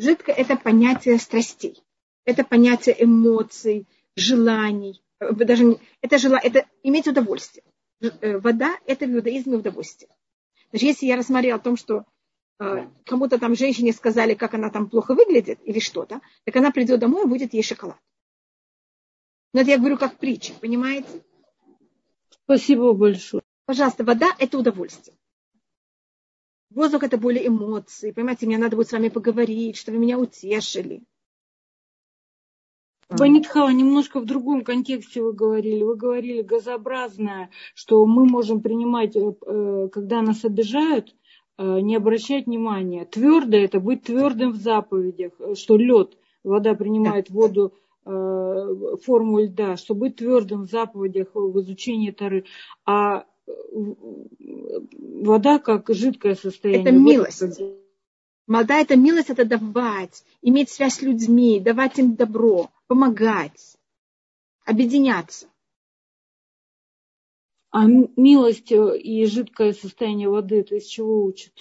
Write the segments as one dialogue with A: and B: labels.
A: Жидкое – это понятие страстей, это понятие эмоций, желаний. Даже это, жела, это иметь удовольствие. Э, вода – это в иудаизме удовольствие. Даже если я рассмотрела о том, что э, кому-то там женщине сказали, как она там плохо выглядит или что-то, так она придет домой и будет ей шоколад. Но это я говорю как притча, понимаете?
B: Спасибо большое.
A: Пожалуйста, вода – это удовольствие. Воздух – это более эмоции. Понимаете, мне надо будет с вами поговорить, чтобы меня утешили.
B: Банитхава, немножко в другом контексте вы говорили. Вы говорили газообразное, что мы можем принимать, э, э, когда нас обижают, э, не обращать внимания. Твердое – это быть твердым в заповедях, что лед, вода принимает воду форму льда, что быть твердым в заповедях в изучении Тары. А вода как жидкое состояние.
A: Это милость. Вода – это милость, это давать, иметь связь с людьми, давать им добро, помогать, объединяться.
B: А милость э, и жидкое состояние воды, это из чего учат?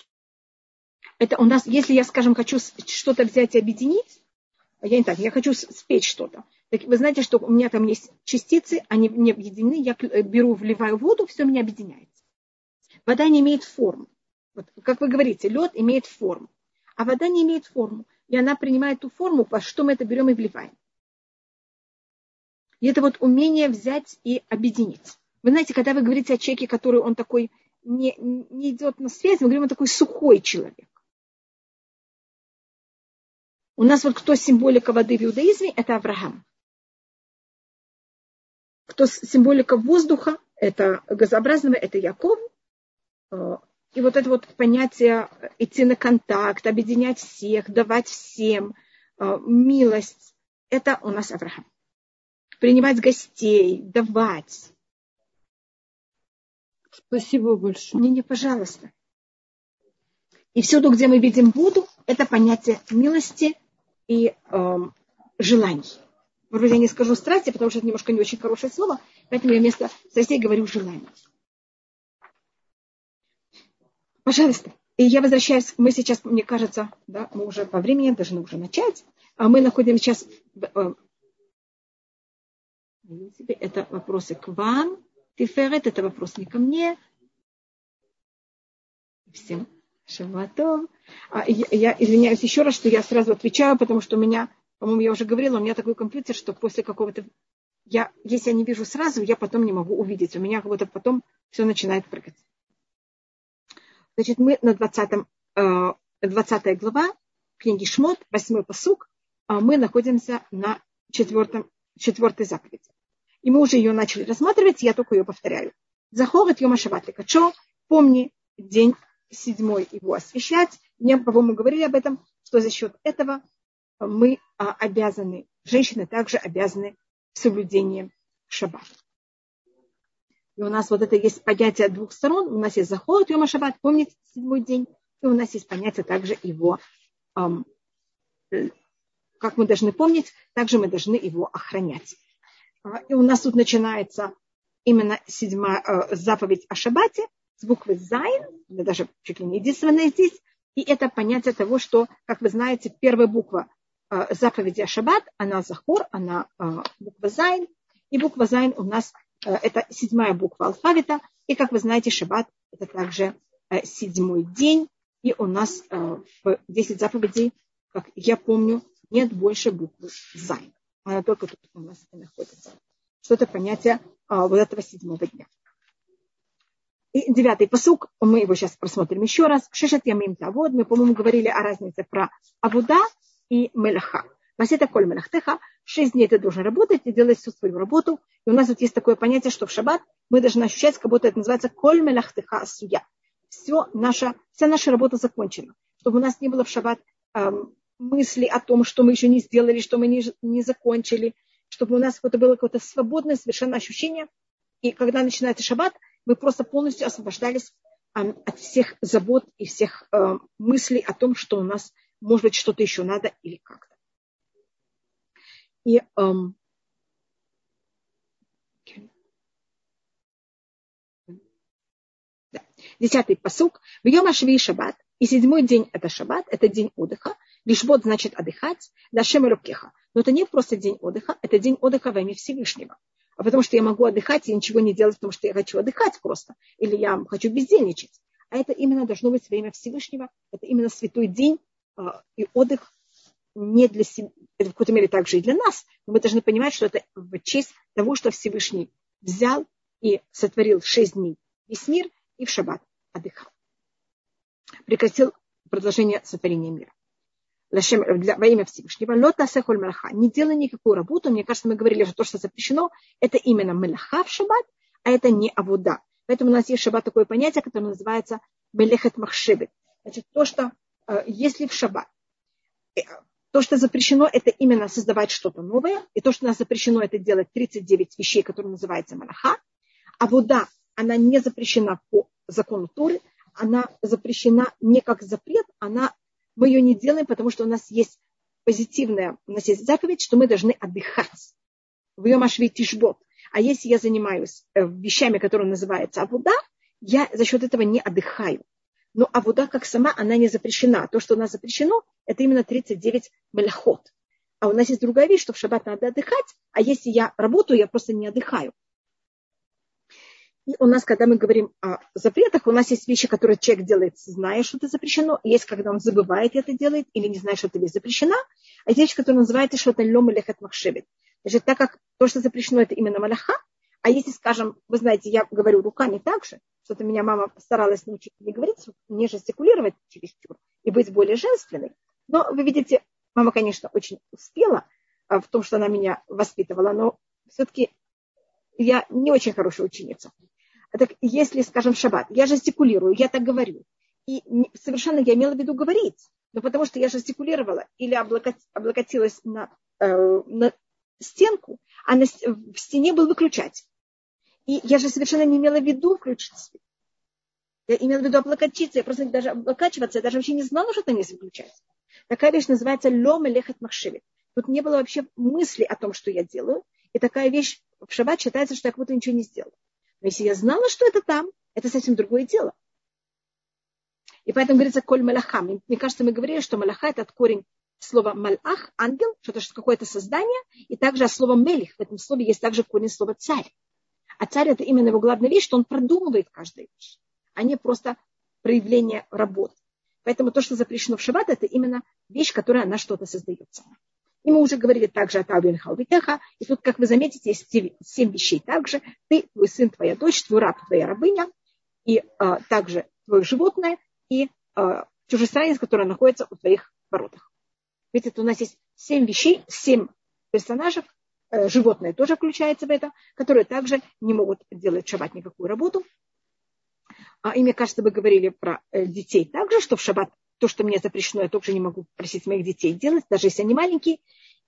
A: Это у нас, если я, скажем, хочу что-то взять и объединить, я не так, я хочу спеть что-то. Так вы знаете, что у меня там есть частицы, они не объединены, я э, беру, вливаю воду, все меня объединяется. Вода не имеет формы. Вот, как вы говорите, лед имеет форму, а вода не имеет форму. И она принимает ту форму, по что мы это берем и вливаем. И это вот умение взять и объединить. Вы знаете, когда вы говорите о человеке, который он такой не, не идет на связь, мы говорим, он такой сухой человек. У нас вот кто символика воды в иудаизме, это Авраам кто символика воздуха, это газообразного, это Яков. Э, и вот это вот понятие идти на контакт, объединять всех, давать всем, э, милость, это у нас Авраам. Принимать гостей, давать.
B: Спасибо большое.
A: Не, не, пожалуйста. И всюду, где мы видим воду, это понятие милости и э, желаний. Может я не скажу страсти, потому что это немножко не очень хорошее слово, поэтому я вместо страстей говорю желание. Пожалуйста. И я возвращаюсь, мы сейчас, мне кажется, да, мы уже по времени должны уже начать, а мы находимся сейчас, э, это вопросы к вам, Тиферет, это вопрос не ко мне. Всем шаватов. А, я, я извиняюсь еще раз, что я сразу отвечаю, потому что у меня по-моему, я уже говорила, у меня такой компьютер, что после какого-то... Я, если я не вижу сразу, я потом не могу увидеть. У меня как будто потом все начинает прыгать. Значит, мы на 20, 20 э, глава книги Шмот, 8 посук, а мы находимся на четвертом, четвертой заповеди. И мы уже ее начали рассматривать, я только ее повторяю. Захорет Йома Шаватлика. Чо? Помни день седьмой его освещать. Мне, по-моему, говорили об этом, что за счет этого мы а, обязаны, женщины также обязаны соблюдением шаббата. И у нас вот это есть понятие двух сторон. У нас есть заход Йома Шаббат, помните, седьмой день. И у нас есть понятие также его, эм, как мы должны помнить, также мы должны его охранять. А, и у нас тут начинается именно седьмая э, заповедь о Шаббате с буквы Зайн, даже чуть ли не единственная здесь. И это понятие того, что, как вы знаете, первая буква Э, заповеди Шаббат, она זכור, она э, буква Зайн. И буква Зайн у нас э, это седьмая буква алфавита. И, как вы знаете, Шаббат это также седьмой день. И у нас в 10 заповедей, как я помню, нет больше буквы Зайн. Она только тут у нас и находится. Что это понятие вот этого седьмого дня. И девятый посук, мы его сейчас просмотрим еще раз. Шешет ямим тавод. Мы, по-моему, говорили о разнице про Авуда и мелаха. Масета коль мелахтеха, шесть дней ты должен работать и делать всю свою работу. И у нас вот есть такое понятие, что в шаббат мы должны ощущать, как будто это называется коль мелахтеха суя. Все наша, вся наша работа закончена. Чтобы у нас не было в шаббат эм, мысли о том, что мы еще не сделали, что мы не, не закончили, чтобы у нас это было какое-то свободное совершенно ощущение. И когда начинается шаббат, мы просто полностью освобождались эм, от всех забот и всех э, мыслей о том, что у нас может быть, что-то еще надо или как-то. И эм, да. десятый посук. В Йома Шви Шаббат, И седьмой день – это шаббат, это день отдыха. Лишбот значит отдыхать, дашем и рукеха. Но это не просто день отдыха, это день отдыха во имя Всевышнего. А потому что я могу отдыхать и ничего не делать, потому что я хочу отдыхать просто. Или я хочу бездельничать. А это именно должно быть время Всевышнего. Это именно святой день и отдых не для себя, это в какой-то мере также и для нас, но мы должны понимать, что это в честь того, что Всевышний взял и сотворил шесть дней весь мир и в шаббат отдыхал. Прекратил продолжение сотворения мира. Для, во имя Всевышнего. Лота сехоль мелаха. Не делай никакую работу. Мне кажется, мы говорили, что то, что запрещено, это именно мелаха в шаббат, а это не авуда. Поэтому у нас есть шаббат такое понятие, которое называется мелехет махшебет. Значит, то, что э, если в шаббат э, то, что запрещено, это именно создавать что-то новое. И то, что у нас запрещено, это делать 39 вещей, которые называются малаха. А вода, она не запрещена по закону Торы. Она запрещена не как запрет, она, мы ее не делаем, потому что у нас есть позитивная, у нас есть заповедь, что мы должны отдыхать. В ее тишбот. А если я занимаюсь э, вещами, которые называются авуда, я за счет этого не отдыхаю. Но авуда как сама, она не запрещена. То, что у нас запрещено, это именно 39 мелахот. А у нас есть другая вещь, что в шаббат надо отдыхать, а если я работаю, я просто не отдыхаю. И у нас, когда мы говорим о запретах, у нас есть вещи, которые человек делает, зная, что это запрещено. Есть, когда он забывает это делать или не знает, что это вещь запрещена. А есть вещи, которые называются что-то лем или махшевит. Значит, так как то, что запрещено, это именно малаха, а если, скажем, вы знаете, я говорю руками так же, что-то меня мама старалась научить не говорить, не жестикулировать чересчур и быть более женственной. Но вы видите, мама, конечно, очень успела а, в том, что она меня воспитывала, но все-таки я не очень хорошая ученица. Так если, скажем, шаббат, я жестикулирую, я так говорю, и совершенно я имела в виду говорить, но потому что я жестикулировала или облокотилась на, э, на стенку, а на, в стене был выключатель. И я же совершенно не имела в виду включить свет. Я имела в виду облокотиться, я просто даже облокачиваться, я даже вообще не знала, что там есть выключатель. Такая вещь называется лом и лехет махшевит. Тут не было вообще мысли о том, что я делаю. И такая вещь в шаббат считается, что я как будто ничего не сделала. Но если я знала, что это там, это совсем другое дело. И поэтому говорится коль малаха. Мне кажется, мы говорили, что малаха это от корень слова малах, ангел, что это какое-то создание, и также от слова мелих. В этом слове есть также корень слова царь. А царь это именно его главная вещь, что он продумывает каждую вещь, а не просто проявление работы. Поэтому то, что запрещено в шаббат, это именно вещь, которая на что-то создается. И мы уже говорили также о Тавлин Халвитеха. И тут, как вы заметите, есть семь вещей также. Ты, твой сын, твоя дочь, твой раб, твоя рабыня, и а, также твое животное, и а, чужестранец, который находится у твоих воротах. Видите, у нас есть семь вещей, семь персонажей, э, животные тоже включается в это, которые также не могут делать шаббат никакую работу. А, и мне кажется, вы говорили про э, детей также, что в шаббат то, что мне запрещено, я тоже не могу просить моих детей делать, даже если они маленькие.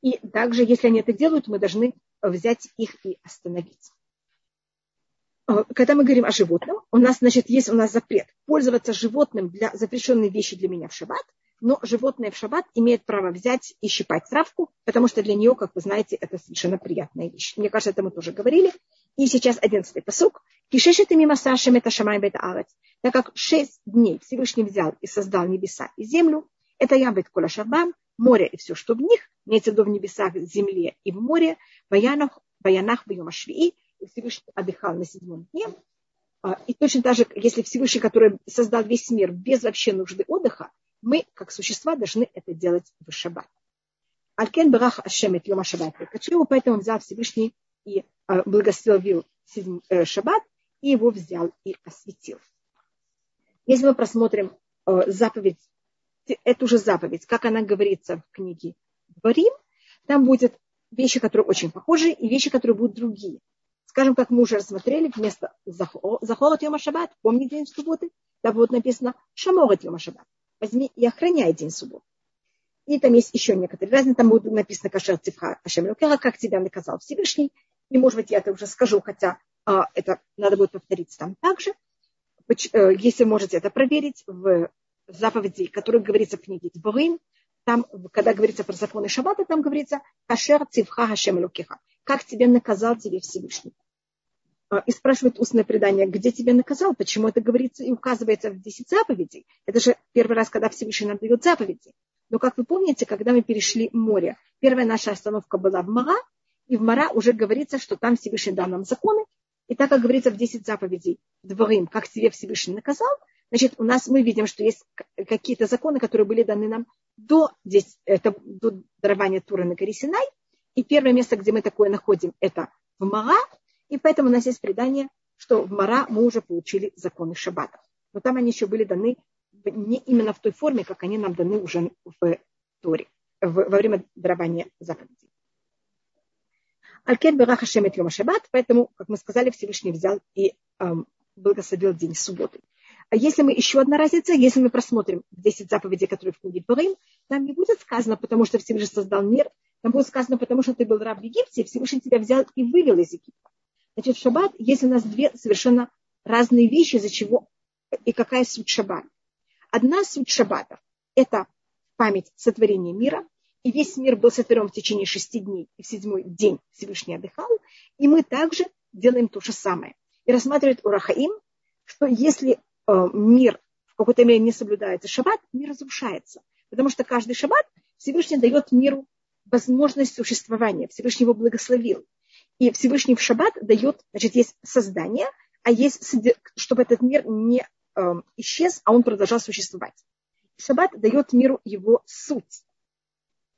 A: И также, если они это делают, мы должны взять их и остановить. А, когда мы говорим о животном, у нас, значит, есть у нас запрет пользоваться животным для запрещенной вещи для меня в шаббат – но животное в шаббат имеет право взять и щипать травку, потому что для нее, как вы знаете, это совершенно приятная вещь. Мне кажется, это мы тоже говорили. И сейчас одиннадцатый посук. Кишешет мимо Сашем это шамай бет Так как шесть дней Всевышний взял и создал небеса и землю, это я бет кола шабам, море и все, что в них, имеется в виду в небесах, земле и в море, в Аянах, в Аянах, в Йомашвии, и Всевышний отдыхал на седьмом дне. А, и точно так же, если Всевышний, который создал весь мир без вообще нужды отдыха, мы, как существа, должны это делать в шаббат. Алькен барах ашемет йома шаббат. Почему поэтому взял Всевышний и э, благословил э, шаббат, и его взял и осветил. Если мы просмотрим э, заповедь, эту же заповедь, как она говорится в книге Дворим, там будет вещи, которые очень похожи, и вещи, которые будут другие. Скажем, как мы уже рассмотрели, вместо захолот йома шаббат, помните день субботы, там будет написано шаморот йома шаббат возьми и охраняй день субботы. И там есть еще некоторые разные, там будет написано кашер цифха Ашем как тебя наказал Всевышний. И, может быть, я это уже скажу, хотя а, это надо будет повториться там также. Э, если можете это проверить в заповеди, которые говорится в книге Дворим, там, когда говорится про законы Шаббата, там говорится кашер цифха Хашем Лукеха. Как тебя наказал тебе Всевышний. А, и спрашивает устное предание, где тебя наказал, почему это говорится и указывается в 10 заповедей. Это же первый раз, когда Всевышний нам дает заповеди. Но, как вы помните, когда мы перешли море, первая наша остановка была в Мара, и в Мара уже говорится, что там Всевышний дал нам законы. И так как говорится в 10 заповедей, дворым, как тебе Всевышний наказал, значит, у нас мы видим, что есть какие-то законы, которые были даны нам до, здесь, это, до дарования Тура на горе Синай. И первое место, где мы такое находим, это в Мара. И поэтому у нас есть предание, что в Мара мы уже получили законы Шаббата. Но там они еще были даны не именно в той форме, как они нам даны уже в Торе, во время дарования заповедей. Алькен Бераха Шемет Йома Шаббат, поэтому, как мы сказали, Всевышний взял и эм, благословил день субботы. А если мы еще одна разница, если мы просмотрим 10 заповедей, которые в книге Турим, там не будет сказано, потому что Всевышний создал мир, там будет сказано, потому что ты был раб в Египте, Всевышний тебя взял и вывел из Египта. Значит, в шаббат есть у нас две совершенно разные вещи, из-за чего и какая суть шаббата. Одна суть шаббата – это память сотворения мира, и весь мир был сотворен в течение шести дней, и в седьмой день Всевышний отдыхал, и мы также делаем то же самое. И рассматривает Урахаим, что если э, мир в какой-то мере не соблюдается шаббат, мир разрушается. Потому что каждый шаббат Всевышний дает миру возможность существования. Всевышний его благословил. И Всевышний в шаббат дает, значит, есть создание, а есть, чтобы этот мир не э, исчез, а он продолжал существовать. Шаббат дает миру его суть.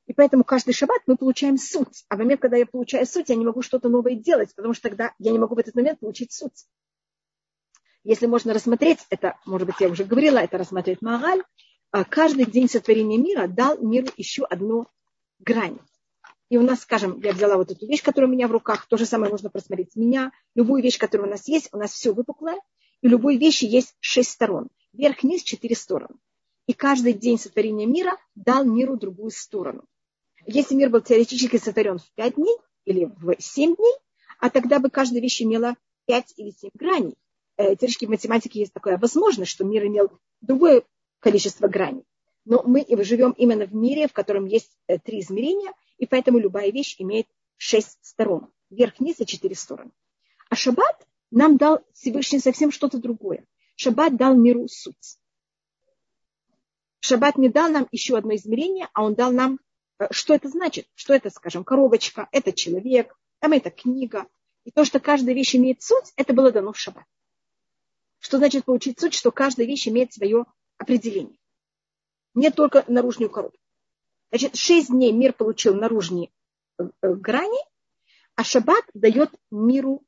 A: И поэтому каждый шаббат мы получаем суть. А в момент, когда я получаю суть, я не могу что-то новое делать, потому что тогда я не могу в этот момент получить суть. Если можно рассмотреть, это, может быть, я уже говорила, это рассмотреть Магаль, а каждый день сотворения мира дал миру еще одну грань. И у нас, скажем, я взяла вот эту вещь, которая у меня в руках, то же самое нужно просмотреть меня. Любую вещь, которая у нас есть, у нас все выпуклое, и любой вещи есть шесть сторон. Вверх-вниз четыре стороны. И каждый день сотворения мира дал миру другую сторону. Если мир был теоретически сотворен в пять дней или в семь дней, а тогда бы каждая вещь имела пять или семь граней. Э, теоретически в математике есть такая возможность, что мир имел другое количество граней. Но мы живем именно в мире, в котором есть э, три измерения, и поэтому любая вещь имеет шесть сторон. Вверх-вниз и четыре стороны. А шаббат нам дал Всевышний совсем что-то другое. Шаббат дал миру суть. Шаббат не дал нам еще одно измерение, а он дал нам Э, что это значит? Что это, скажем, коробочка, это человек, там это книга. И то, что каждая вещь имеет суть, это было дано в шаббат. Что значит получить суть, что каждая вещь имеет свое определение. Не только наружную коробку. Значит, шесть дней мир получил наружные э, э, грани, а шаббат дает миру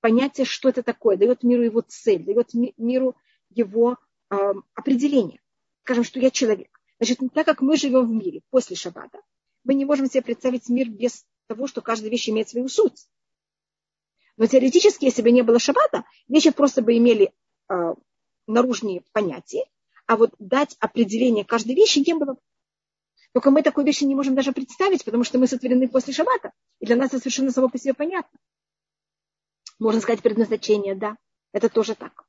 A: понятие, что это такое, дает миру его цель, дает миру его э, определение. Скажем, что я человек. Значит, так как мы живем в мире после шаббата, мы не можем себе представить мир без того, что каждая вещь имеет свою суть. Но теоретически, если бы не было шаббата, вещи просто бы имели э, наружные понятия, а вот дать определение каждой вещи не было. Только мы такой вещи не можем даже представить, потому что мы сотворены после шаббата. И для нас это совершенно само по себе понятно. Можно сказать предназначение, да. Это тоже так.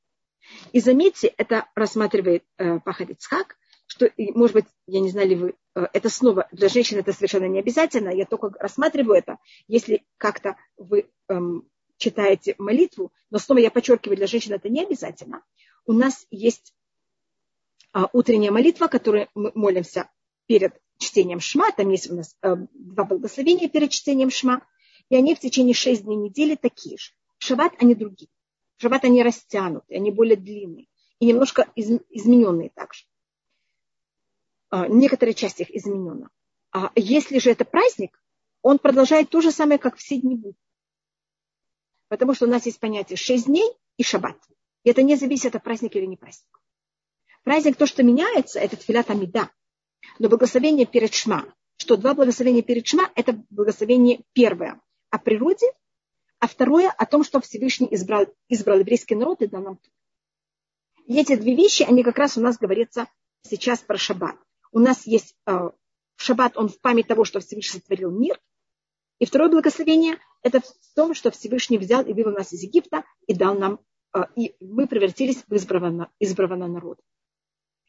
A: И заметьте, это рассматривает э, Пахарицхак, что, может быть, я не знаю ли вы, э, это снова для женщин это совершенно не обязательно, я только рассматриваю это, если как-то вы эм, читаете молитву, но снова я подчеркиваю, для женщин это не обязательно. У нас есть а, утренняя молитва, которую мы молимся перед чтением Шма, там есть у нас э, два благословения перед чтением Шма, и они в течение шесть дней недели такие же. Шаббат они другие. Шаббат они растянуты, они более длинные и немножко из, измененные также. А, некоторая часть их изменена. А если же это праздник, он продолжает то же самое, как все дни будут. Потому что у нас есть понятие 6 дней и шаббат. И это не зависит от праздника или не праздник. Праздник, то, что меняется, это тфилат амида. Но благословение перед шма, что два благословения перед шма, это благословение первое о природе, а второе о том, что Всевышний избрал, избрал еврейский народ и дал нам. И эти две вещи, они как раз у нас говорятся сейчас про шаббат у нас есть э, шаббат, он в память того, что Всевышний сотворил мир. И второе благословение – это в том, что Всевышний взял и вывел нас из Египта и дал нам, э, и мы превратились в избранного, избранного народа.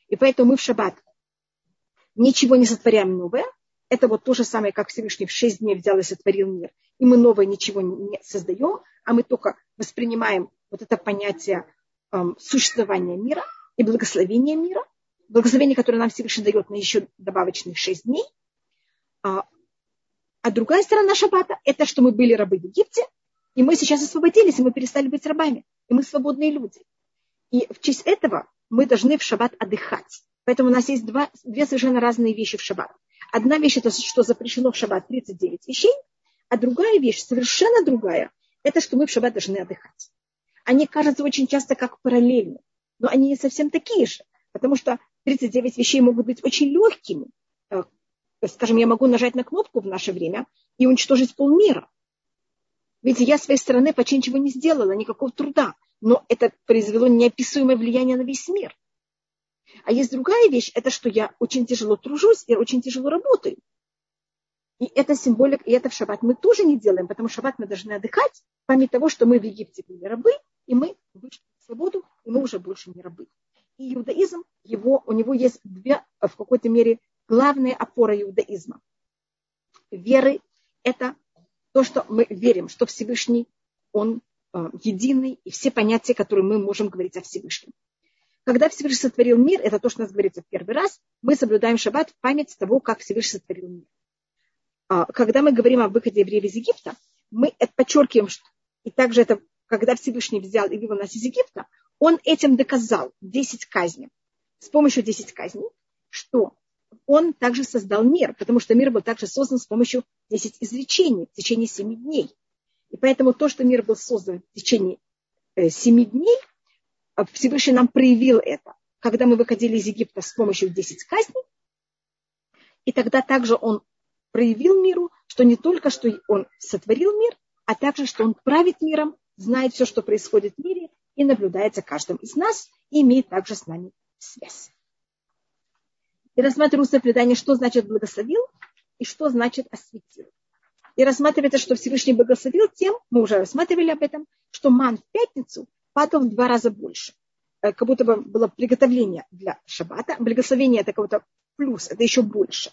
A: И поэтому мы в шаббат ничего не сотворяем новое. это вот то же самое, как Всевышний в шесть дней взял и сотворил мир. И мы новое ничего не создаем, а мы только воспринимаем вот это понятие эм, существования мира и благословения мира. Благословение, которое нам Всевышний дает на еще добавочных шесть дней. А, а другая сторона шаббата – это что мы были рабы в Египте, и мы сейчас освободились, и мы перестали быть рабами, и мы свободные люди. И в честь этого мы должны в шаббат отдыхать. Поэтому у нас есть два, две совершенно разные вещи в шаббат. Одна вещь – это что запрещено в шаббат 39 вещей, а другая вещь, совершенно другая, это что мы в шаббат должны отдыхать. Они кажутся очень часто как параллельны, но они не совсем такие же, потому что 39 вещей могут быть очень легкими. Э, скажем, я могу нажать на кнопку в наше время и уничтожить полмира. Ведь я с своей стороны почти ничего не сделала, никакого труда. Но это произвело неописуемое влияние на весь мир. А есть другая вещь, это что я очень тяжело тружусь и очень тяжело работаю. И это символик, и это в шаббат мы тоже не делаем, потому что шаббат мы должны отдыхать, память того, что мы в Египте были рабы, и мы вышли в свободу, и мы уже больше не рабы. И иудаизм, его, у него есть две, в какой-то мере, главные опоры иудаизма. Веры – это то, что мы верим, что Всевышний, Он э, единый, и все понятия, которые мы можем говорить о Всевышнем. Когда Всевышний сотворил мир, это то, что у нас говорится в первый раз, мы соблюдаем шаббат в память того, как Всевышний сотворил мир. А, когда мы говорим о выходе евреев из Египта, мы подчеркиваем, что и также это, когда Всевышний взял и вывел нас из Египта, он этим доказал 10 казней, с помощью 10 казней, что он также создал мир, потому что мир был также создан с помощью 10 изречений в течение 7 дней. И поэтому то, что мир был создан в течение 7 э, дней, Всевышний нам проявил это, когда мы выходили из Египта с помощью 10 казней. И тогда также он проявил миру, что не только что он сотворил мир, а также что он правит миром, знает все, что происходит в мире, и наблюдает за каждым из нас, и имеет также с нами связь и рассматриваю предание, что значит благословил и что значит осветил. И рассматривается, что Всевышний благословил тем, мы уже рассматривали об этом, что ман в пятницу падал в два раза больше. Э, как будто бы было приготовление для шаббата. Благословение это какой-то плюс, это еще больше.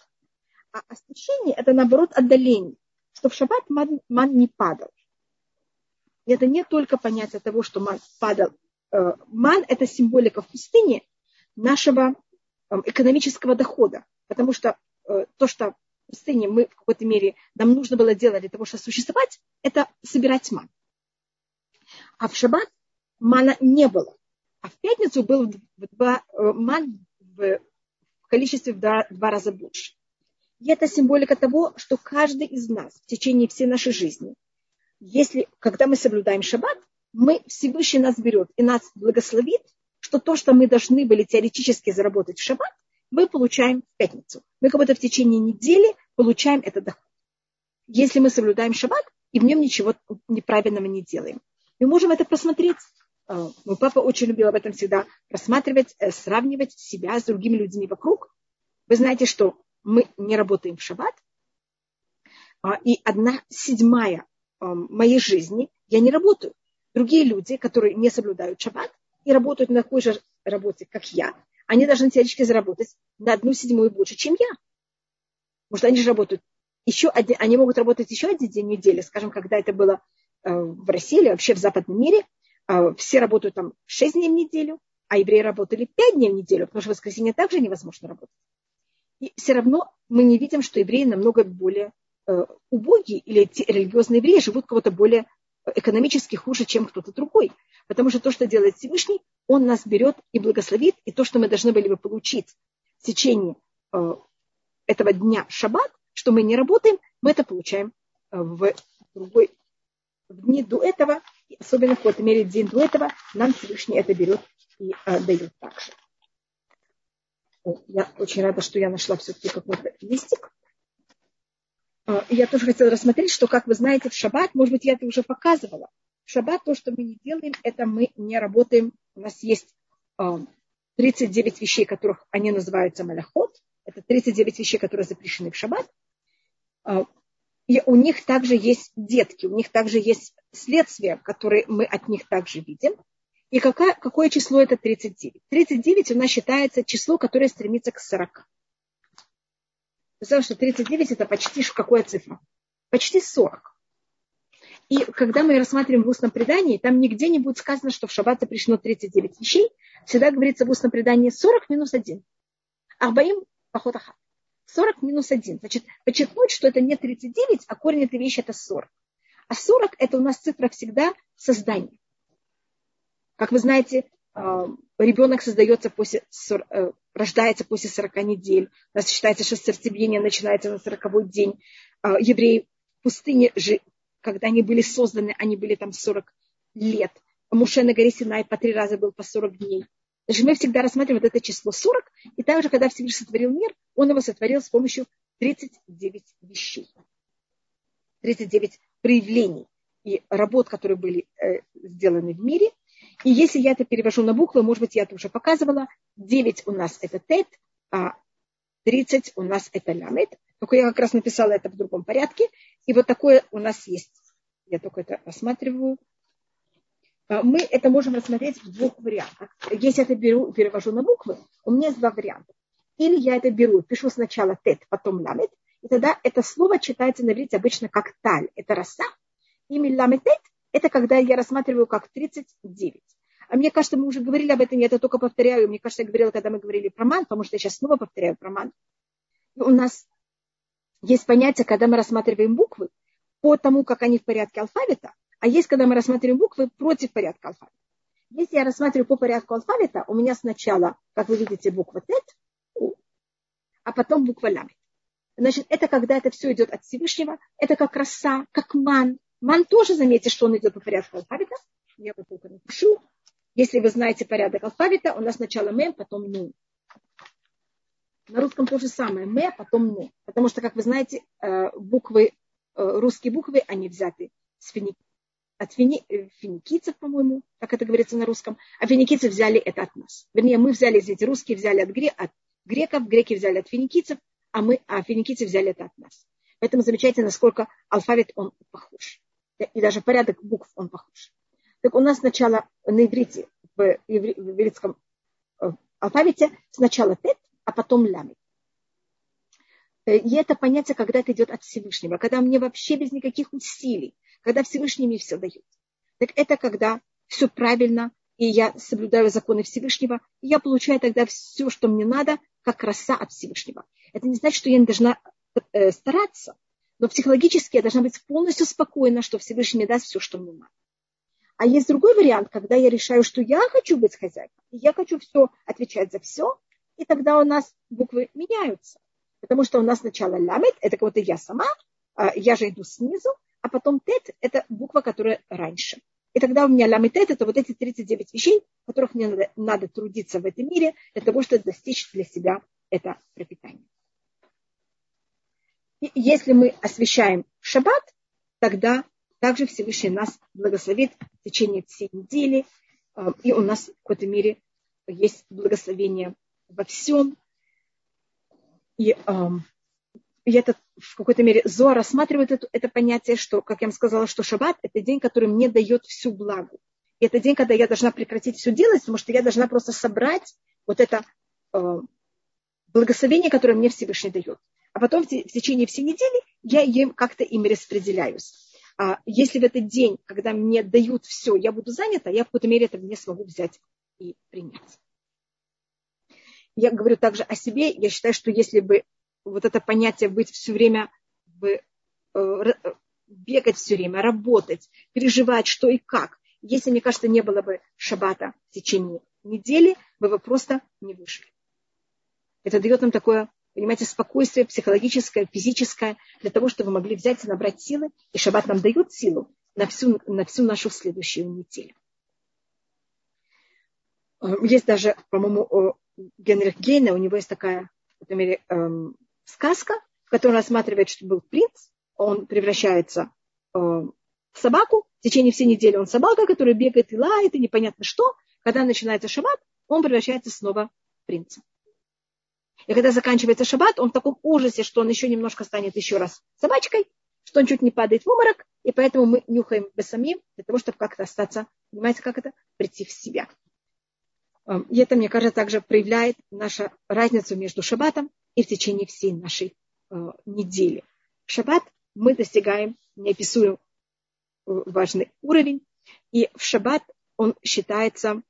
A: А освящение это наоборот отдаление, что в шаббат ман, ман не падал. И это не только понятие того, что ман падал. Э, ман это символика в пустыне нашего экономического дохода. Потому что э, то, что в пустыне мы в какой-то мере нам нужно было делать для того, чтобы существовать, это собирать ман. А в шаббат мана не было. А в пятницу был два, э, ман в количестве в два, в два раза больше. И это символика того, что каждый из нас в течение всей нашей жизни, если, когда мы соблюдаем шаббат, мы Всевышний нас берет и нас благословит что то, что мы должны были теоретически заработать в шаббат, мы получаем в пятницу. Мы как будто в течение недели получаем этот доход. Если мы соблюдаем шаббат, и в нем ничего неправильного не делаем. Мы можем это посмотреть. А, мой папа очень любил об этом всегда рассматривать, э, сравнивать себя с другими людьми вокруг. Вы знаете, что мы не работаем в шаббат, а, и одна седьмая а, моей жизни я не работаю. Другие люди, которые не соблюдают шаббат, и работают на такой же работе, как я, они должны теоретически заработать на одну седьмую больше, чем я. Может, они же работают еще один, они могут работать еще один день недели, скажем, когда это было э, в России или вообще в западном мире, все работают там 6 дней в неделю, а евреи работали 5 дней в неделю, потому что в воскресенье также невозможно работать. И все равно мы не видим, что евреи намного более э, убогие или эти религиозные евреи живут кого-то более экономически хуже, чем кто-то другой. Потому что то, что делает Всевышний, он нас берет и благословит, и то, что мы должны были бы получить в течение э, этого дня шаббат, что мы не работаем, мы это получаем э, в другой в дни до этого, и особенно в какой-то мере день до этого, нам Всевышний это берет и э, дает также. Я очень рада, что я нашла все-таки какой-то листик. А, я тоже хотела рассмотреть, что, как вы знаете, в шаббат, может быть, я это уже показывала. В шаббат то, что мы не делаем, это мы не работаем. У нас есть 39 а, вещей, которых они называются маляхот. Это 39 вещей, которые запрещены в шаббат. А, и у них также есть детки, у них также есть следствия, которые мы от них также видим. И какое, какое число это 39? 39 у нас считается число, которое стремится к 40. Представляете, что 39 это почти какая цифра? Почти 40. И когда мы рассматриваем в устном предании, там нигде не будет сказано, что в шаббат запрещено 39 вещей. Всегда говорится в устном предании 40 минус 1. Арбаим пахотаха. 40 минус 1. Значит, подчеркнуть, что это не 39, а корень этой вещи это 40. А 40 это у нас цифра всегда создания. Как вы знаете, а, ребенок создается после, э, рождается после 40 недель. У нас считается, что сердцебиение начинается на 40 день. А, евреи в пустыне, когда они были созданы, они были там 40 лет. Муше на горе Синай по три раза был по 40 дней. Значит, мы всегда рассматриваем вот это число 40, и также, когда Всевышний сотворил мир, он его сотворил с помощью 39 вещей. 39 проявлений и работ, которые были э, сделаны в мире. И если я это перевожу на буквы, может быть, я это уже показывала, 9 у нас это тет, а 30 у нас это лямет. Только я как раз написала это в другом порядке. И вот такое у нас есть. Я только это рассматриваю. А, мы это можем рассмотреть в двух вариантах. Если я это беру, перевожу на буквы, у меня есть два варианта. Или я это беру, пишу сначала тет, потом ламет, и тогда это слово читается на иврите обычно как таль, это роса. Имя ламетет – это когда я рассматриваю как 39. А мне кажется, мы уже говорили об этом, я это только повторяю. Мне кажется, я говорила, когда мы говорили про ман, потому что я сейчас снова повторяю про ман. И у нас есть понятие, когда мы рассматриваем буквы по тому, как они в порядке алфавита, а есть, когда мы рассматриваем буквы против порядка алфавита. Если я рассматриваю по порядку алфавита, у меня сначала, как вы видите, буква Т, а потом буква Ламит. Значит, это когда это все идет от Всевышнего, это как роса, как ман. Ман тоже, заметьте, что он идет по порядку алфавита. Я вот только напишу. Если вы знаете порядок алфавита, у нас сначала мем, потом ну. На русском то же самое. Ме, потом ну. Потому что, как вы знаете, э, буквы, э, русские буквы, они взяты с фини, от фини, э, финикийцев, по-моему, как это говорится на русском, а финикийцы взяли это от нас. Вернее, мы взяли, извините, русские взяли от, гре, от греков, греки взяли от финикийцев, а мы, а финикийцы взяли это от нас. Поэтому замечательно, насколько алфавит он похож. И даже порядок букв он похож. Так у нас сначала на иврите, в, ивритском э, алфавите, сначала тет, а потом лямит. Э, и это понятие, когда это идет от Всевышнего, когда мне вообще без никаких усилий, когда Всевышний мне все дает. Так это когда все правильно, и я соблюдаю законы Всевышнего, и я получаю тогда все, что мне надо, как роса от Всевышнего. Это не значит, что я не должна э, стараться, но психологически я должна быть полностью спокойна, что Всевышний мне даст все, что мне надо. А есть другой вариант, когда я решаю, что я хочу быть хозяйкой, и я хочу все отвечать за все, и тогда у нас буквы меняются. Потому что у нас сначала ламет, это как будто я сама, а, я же иду снизу, а потом тет – это буква, которая раньше. И тогда у меня ламетет – это вот эти 39 вещей, которых мне надо, надо трудиться в этом мире для того, чтобы достичь для себя это пропитание. Если мы освещаем шаббат, тогда также Всевышний нас благословит в течение всей недели, а, и у нас в какой-то мере есть благословение во всем. И, и это в какой-то мере Зоа рассматривает это, это понятие, что, как я вам сказала, что шаббат – это день, который мне дает всю благу. И это день, когда я должна прекратить все делать, потому что я должна просто собрать вот это э, благословение, которое мне Всевышний дает. А потом в, течение всей недели я им как-то им распределяюсь а если в этот день, когда мне дают все, я буду занята, я в какой-то мере это не смогу взять и принять. Я говорю также о себе. Я считаю, что если бы вот это понятие быть все время, э, бегать все время, работать, переживать, что и как, если, мне кажется, не было бы шаббата в течение недели, вы бы просто не вышли. Это дает нам такое понимаете, спокойствие психологическое, физическое, для того, чтобы мы могли взять и набрать силы. И шаббат нам дает силу на всю, на всю нашу следующую неделю. Э, есть даже, по-моему, Генрих Гейна, у него есть такая, в мере, эм, сказка, в которой рассматривает, что был принц, он превращается э, в собаку, в течение всей недели он собака, которая бегает и лает, и непонятно что. Когда начинается шаббат, он превращается снова в принца. И когда заканчивается шаббат, он в таком ужасе, что он еще немножко станет еще раз собачкой, что он чуть не падает в уморок, и поэтому мы нюхаем бесамим для того, чтобы как-то остаться, понимаете, как это, прийти в себя. Эм, и это, мне кажется, также проявляет нашу разницу между шаббатом и в течение всей нашей э, недели. В шаббат мы достигаем неописуем важный уровень. И в шаббат он считается э,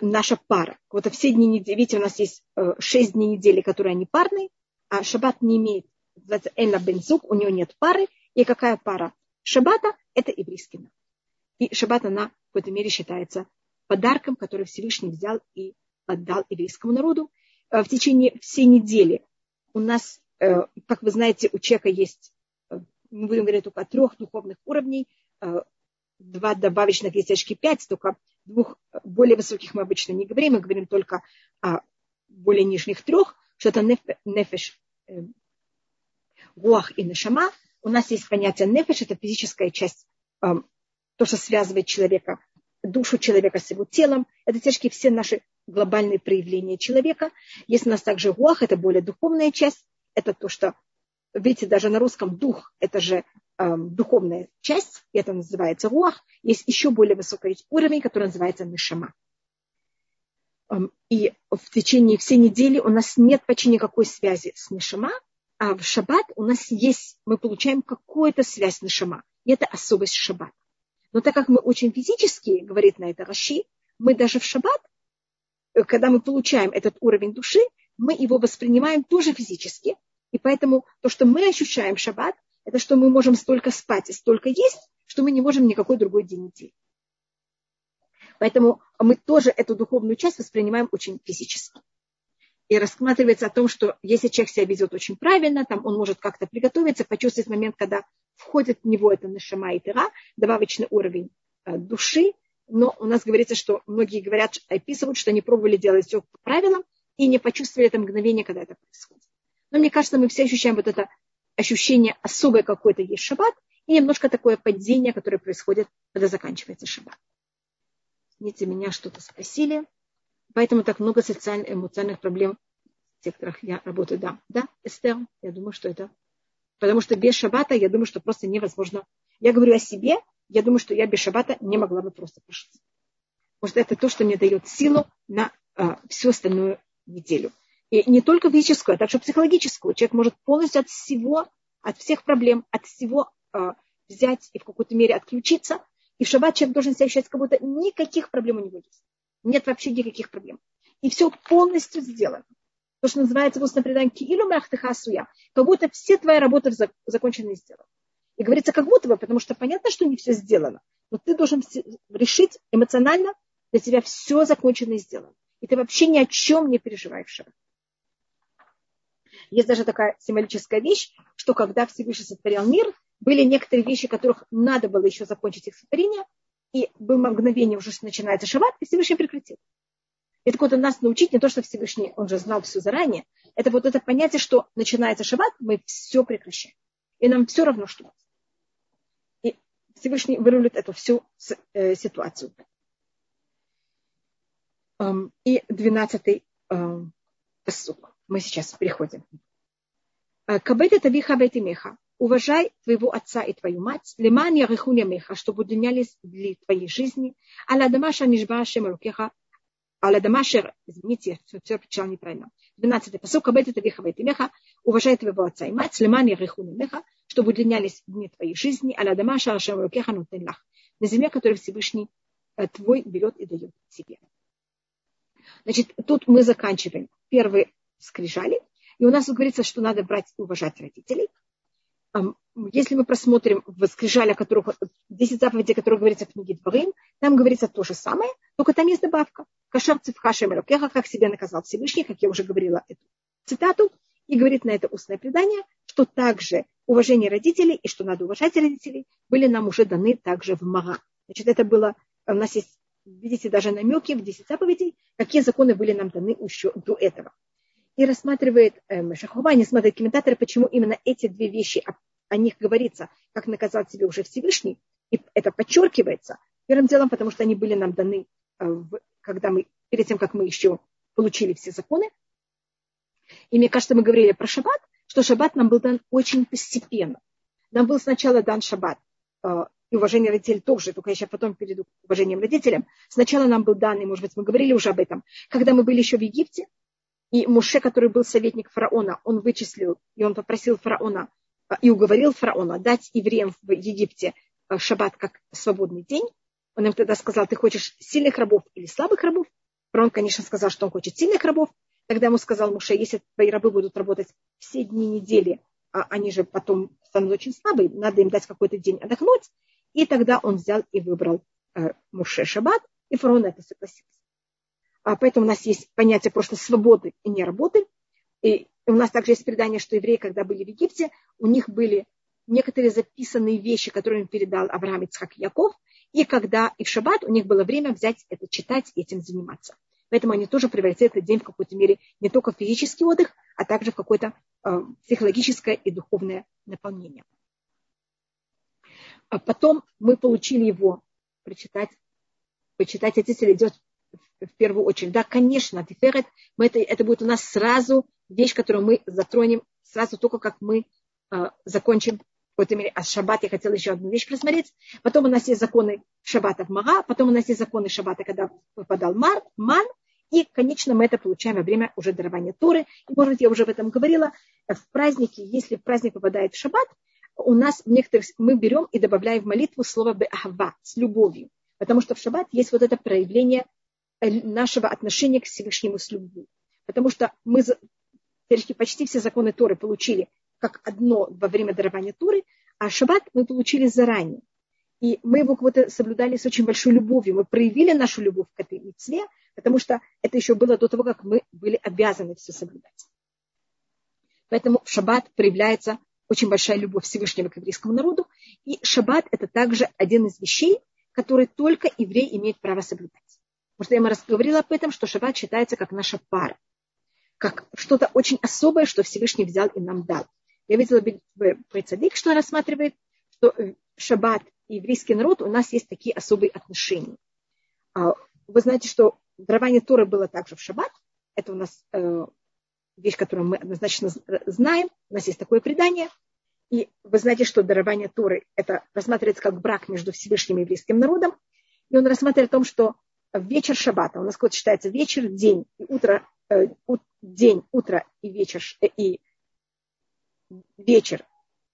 A: наша пара. Вот все дни недели, видите, у нас есть э, шесть дней недели, которые они парные, а шаббат не имеет, называется Элла Бензук, у него нет пары. И какая пара шаббата? Это еврейский. И шаббат, она в какой-то мере считается подарком, который Всевышний взял и отдал еврейскому народу. Э, в течение всей недели у нас, как вы знаете, у человека есть мы будем говорить только о трех духовных уровней, э, два добавочных есть очки пять, только двух более высоких мы обычно не говорим, мы говорим только о более нижних трех, что это нефеш, э, гуах и нешама. У нас есть понятие нефеш, это физическая часть, э, то, что связывает человека, душу человека с его телом. Это тяжкие все наши глобальные проявления человека. Есть у нас также гуах, это более духовная часть, это то, что видите, даже на русском дух – это же духовная часть, это называется руах. Есть еще более высокий уровень, который называется нишама. Эм, и в течение всей недели у нас нет почти никакой связи с нишама, а в шаббат у нас есть, мы получаем какую-то связь с нишама. И это особость шаббата. Но так как мы очень физические, говорит на это Раши, мы даже в шаббат, э, когда мы получаем этот уровень души, мы его воспринимаем тоже физически, и поэтому то, что мы ощущаем шаббат, это что мы можем столько спать и столько есть, что мы не можем никакой другой день недели. Поэтому мы тоже эту духовную часть воспринимаем очень физически. И рассматривается о том, что если человек себя ведет очень правильно, там он может как-то приготовиться, почувствовать момент, когда входит в него это нашама и тера, добавочный уровень э, души. Но у нас говорится, что многие говорят, описывают, что они пробовали делать все по правилам и не почувствовали это мгновение, когда это происходит. Но мне кажется, мы все ощущаем вот это ощущение особое какое-то есть шаббат и немножко такое падение, которое происходит, когда заканчивается шаббат. Извините, меня что-то спросили. Поэтому так много социальных, эмоциональных проблем в секторах я работаю. Да, да, Эстер, я думаю, что это... Потому что без шаббата, я думаю, что просто невозможно. Я говорю о себе, я думаю, что я без шаббата не могла бы просто прожить. Потому что это то, что мне дает силу на а, всю остальную неделю. И не только физическую, а также психологическую. Человек может полностью от всего, от всех проблем, от всего э, взять и в какой-то мере отключиться. И в шаббат человек должен себя ощущать, как будто никаких проблем у него есть. Нет вообще никаких проблем. И все полностью сделано. То, что называется в устном предании «Киилу махтахасуя», как будто все твои работы закончены и сделаны. И говорится как будто бы, потому что понятно, что не все сделано. Но ты должен решить эмоционально, для тебя все закончено и сделано. И ты вообще ни о чем не переживаешь в шаббат. Есть даже такая символическая вещь, что когда Всевышний сотворял мир, были некоторые вещи, которых надо было еще закончить их сотворение, и было мгновение уже начинается шаббат, и Всевышний прекратил. Это вот нас научить не то, что Всевышний, он же знал все заранее, это вот это понятие, что начинается шаббат, мы все прекращаем. И нам все равно, что И Всевышний вырулит эту всю э, ситуацию. Эм, и двенадцатый эм, посук мы сейчас переходим. «Э, Кабет это виха меха. Уважай твоего отца и твою мать, леман ярихуня меха, чтобы удлинялись для твоей жизни, аля дамаша нижба шем рукеха, аля дамашер, извините, все, все прочитал неправильно. 12 посыл, кабет это виха меха, уважай твоего отца и мать, леман ярихуня меха, чтобы удлинялись дни твоей жизни, аля дамаша шем рукеха нутен лах, на земле, которую Всевышний э, твой берет и дает тебе. Значит, тут мы заканчиваем. Первый скрижали. И у нас говорится, что надо брать и уважать родителей. Если мы просмотрим в скрижале, которых, 10 заповедей, которые говорится в книге Дворим, там говорится то же самое, только там есть добавка. Кашар цифхашем рукеха, как себя наказал Всевышний, как я уже говорила эту цитату, и говорит на это устное предание, что также уважение родителей и что надо уважать родителей были нам уже даны также в Мага. Значит, это было, у нас есть, видите, даже намеки в 10 заповедей, какие законы были нам даны еще до этого и рассматривает э, Шахова, не смотрят комментаторы, почему именно эти две вещи, о, о них говорится, как наказать себе уже Всевышний, и это подчеркивается первым делом, потому что они были нам даны, э, когда мы, перед тем, как мы еще получили все законы. И мне кажется, мы говорили про шаббат, что шаббат нам был дан очень постепенно. Нам был сначала дан шаббат, э, и уважение родителей тоже, только я сейчас потом перейду к уважением родителям. Сначала нам был дан, и, может быть, мы говорили уже об этом, когда мы были еще в Египте, И Муше, который был советник фараона, он вычислил, и он попросил фараона, э, и уговорил фараона дать евреям в Египте э, шаббат как свободный день. Он им тогда сказал, ты хочешь сильных рабов или слабых рабов? Фараон, конечно, сказал, что он хочет сильных рабов. Тогда ему сказал Муше, если твои рабы будут работать все дни недели, а они же потом станут очень слабые, надо им дать какой-то день отдохнуть. И тогда он взял и выбрал э, Муше Шаббат, и фараон это согласился. А поэтому у нас есть понятие просто свободы и не работы. И у нас также есть предание, что евреи, когда были в Египте, у них были некоторые записанные вещи, которые им передал Авраам Ицхак Яков, и когда и в шаббат у них было время взять это, читать и этим заниматься. Поэтому они тоже превратили этот день в какой-то мере не только физический отдых, а также в какое-то э, психологическое и духовное наполнение. А потом мы получили его прочитать, почитать эти цели идет в первую очередь. Да, конечно, тиферет, мы это, это будет у нас сразу вещь, которую мы затронем сразу только как мы э, закончим какой-то мере. А шаббат я хотела еще одну вещь просмотреть. Потом у нас есть законы шаббата в Мага, потом у нас есть законы шаббата, когда выпадал мар, ман, и, конечно, мы это получаем во время уже дарования Торы. И, может быть, я уже об этом говорила. В празднике, если праздник попадает в шаббат, у нас в некоторых мы берем и добавляем в молитву слово беахва, с любовью. Потому что в шаббат есть вот это проявление э, нашего отношения к Всевышнему с любовью. Потому что мы почти все законы Торы получили как одно во время дарования Торы, а шаббат мы получили заранее. И мы его вот соблюдали с очень большой любовью. Мы проявили нашу любовь к этой митцве, потому что это еще было до того, как мы были обязаны все соблюдать. Поэтому в шаббат проявляется очень большая любовь Всевышнего к еврейскому народу. И шаббат – это также один из вещей, которые только еврей имеет право соблюдать. Потому что я вам говорила об этом, что шаббат считается как наша пара, как что-то очень особое, что Всевышний взял и нам дал. Я видела Прецадик, что рассматривает, что шаббат и еврейский народ, у нас есть такие особые отношения. А, вы знаете, что дарование Торы было также в шаббат. Это у нас э, вещь, которую мы однозначно знаем. У нас есть такое предание. И вы знаете, что дарование Торы это рассматривается как брак между Всевышним и еврейским народом. И он рассматривает о том, что вечер шаббата, у нас вот считается вечер, день и утро, э, день, утро и вечер, э, и вечер,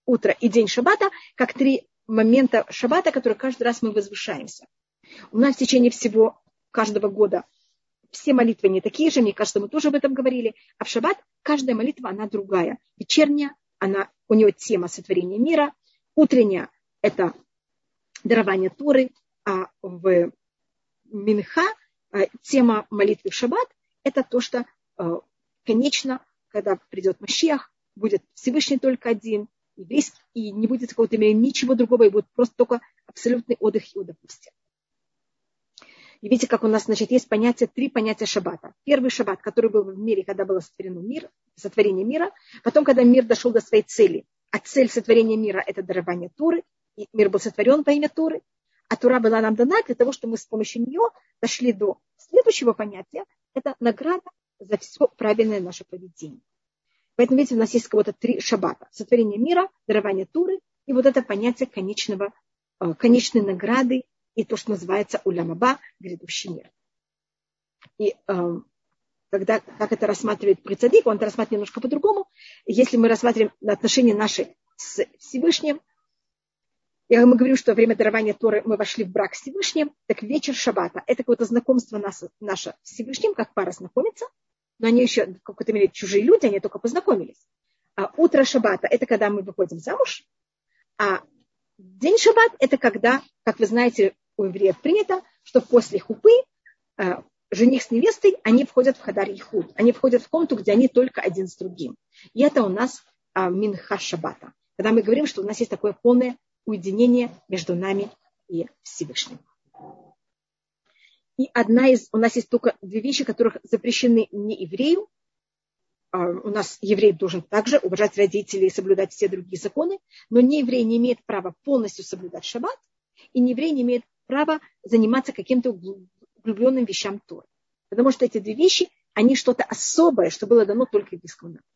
A: утро и день шаббата, как три момента шаббата, который каждый раз мы возвышаемся. У нас в течение всего каждого года все молитвы не такие же, мне кажется, мы тоже об этом говорили, а в шаббат каждая молитва, она другая. Вечерняя, она, у нее тема сотворения мира, утренняя – это дарование Торы, а в Минха э, тема молитвы в шаббат – это то, что, э, конечно, когда придет Машех, будет Всевышний только один, еврейский, и не будет какого-то ничего другого, и будет просто только абсолютный отдых и удовольствие. И видите, как у нас, значит, есть понятие, три понятия шаббата. Первый шаббат, который был в мире, когда было сотворено мир, сотворение мира. Потом, когда мир дошел до своей цели. А цель сотворения мира – это дарование Туры. И мир был сотворен во имя Туры. А Тура была нам дана для того, чтобы мы с помощью нее дошли до следующего понятия. Это награда за все правильное наше поведение. Поэтому, видите, у нас есть кого-то три шаббата. Сотворение мира, дарование Туры и вот это понятие конечного, э, конечной награды и то, что называется улямаба, грядущий мир. И э, когда, как это рассматривает Прицадик, он это рассматривает немножко по-другому. Если мы рассматриваем отношения наши с Всевышним, и мы говорим, что во время дарования Торы мы вошли в брак с Всевышним, так вечер шаббата – это какое-то знакомство нас, наше с Всевышним, как пара знакомится – но они еще в какой-то мере чужие люди, они только познакомились. А утро шаббата – это когда мы выходим замуж, а день шаббат – это когда, как вы знаете, у евреев принято, что после хупы э, жених с невестой, они входят в хадар Ихуд. Они входят в комнату, где они только один с другим. И это у нас а, минха шаббата. Когда мы говорим, что у нас есть такое полное уединение между нами и Всевышним. И одна из, у нас есть только две вещи, которых запрещены не еврею. А, у нас еврей должен также уважать родителей и соблюдать все другие законы, но не еврей не имеет права полностью соблюдать шаббат, и не еврей не имеет права заниматься каким-то углубленным вещам Торы. Потому что эти две вещи, они что-то особое, что было дано только еврейскому народу.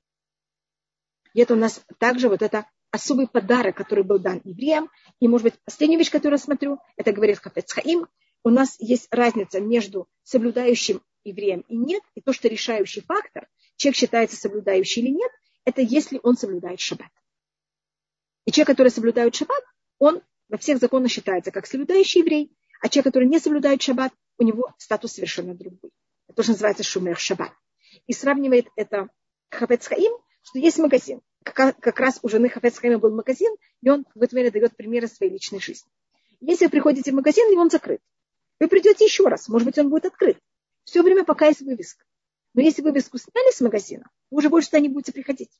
A: И это у нас также вот это особый подарок, который был дан евреям. И, может быть, последняя вещь, которую я смотрю, это говорит Хафец Хаим, у нас есть разница между соблюдающим евреем и нет, и то, что решающий фактор, человек считается соблюдающий или нет, это если он соблюдает шаббат. И человек, который соблюдает шаббат, он во всех законах считается как соблюдающий еврей, а человек, который не соблюдает шаббат, у него статус совершенно другой. Это тоже называется шумер шаббат. И сравнивает это Хафец Хаим, что есть магазин. Как, как раз у жены Хафец Хаима был магазин, и он в это время дает примеры своей личной жизни. Если вы приходите в магазин, и он закрыт, вы придете еще раз, может быть, он будет открыт. Все время пока есть вывеска. Но если вывеску сняли с магазина, вы уже больше туда не будете приходить.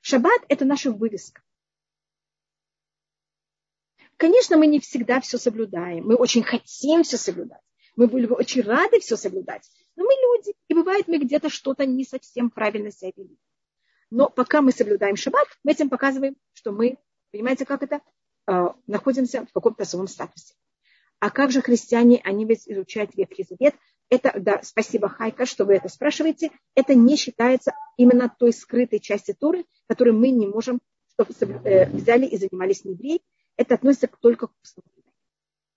A: Шаббат – это наша вывеска. Конечно, мы не всегда все соблюдаем. Мы очень хотим все соблюдать. Мы были бы очень рады все соблюдать. Но мы люди. И бывает, мы где-то что-то не совсем правильно себя вели. Но пока мы соблюдаем шаббат, мы этим показываем, что мы, понимаете, как это, э, находимся в каком-то своем статусе. А как же христиане, они ведь изучают Ветхий Завет. Это, да, спасибо, Хайка, что вы это спрашиваете. Это не считается именно той скрытой части Туры, которую мы не можем, чтобы э, взяли и занимались не евреи это относится только к устному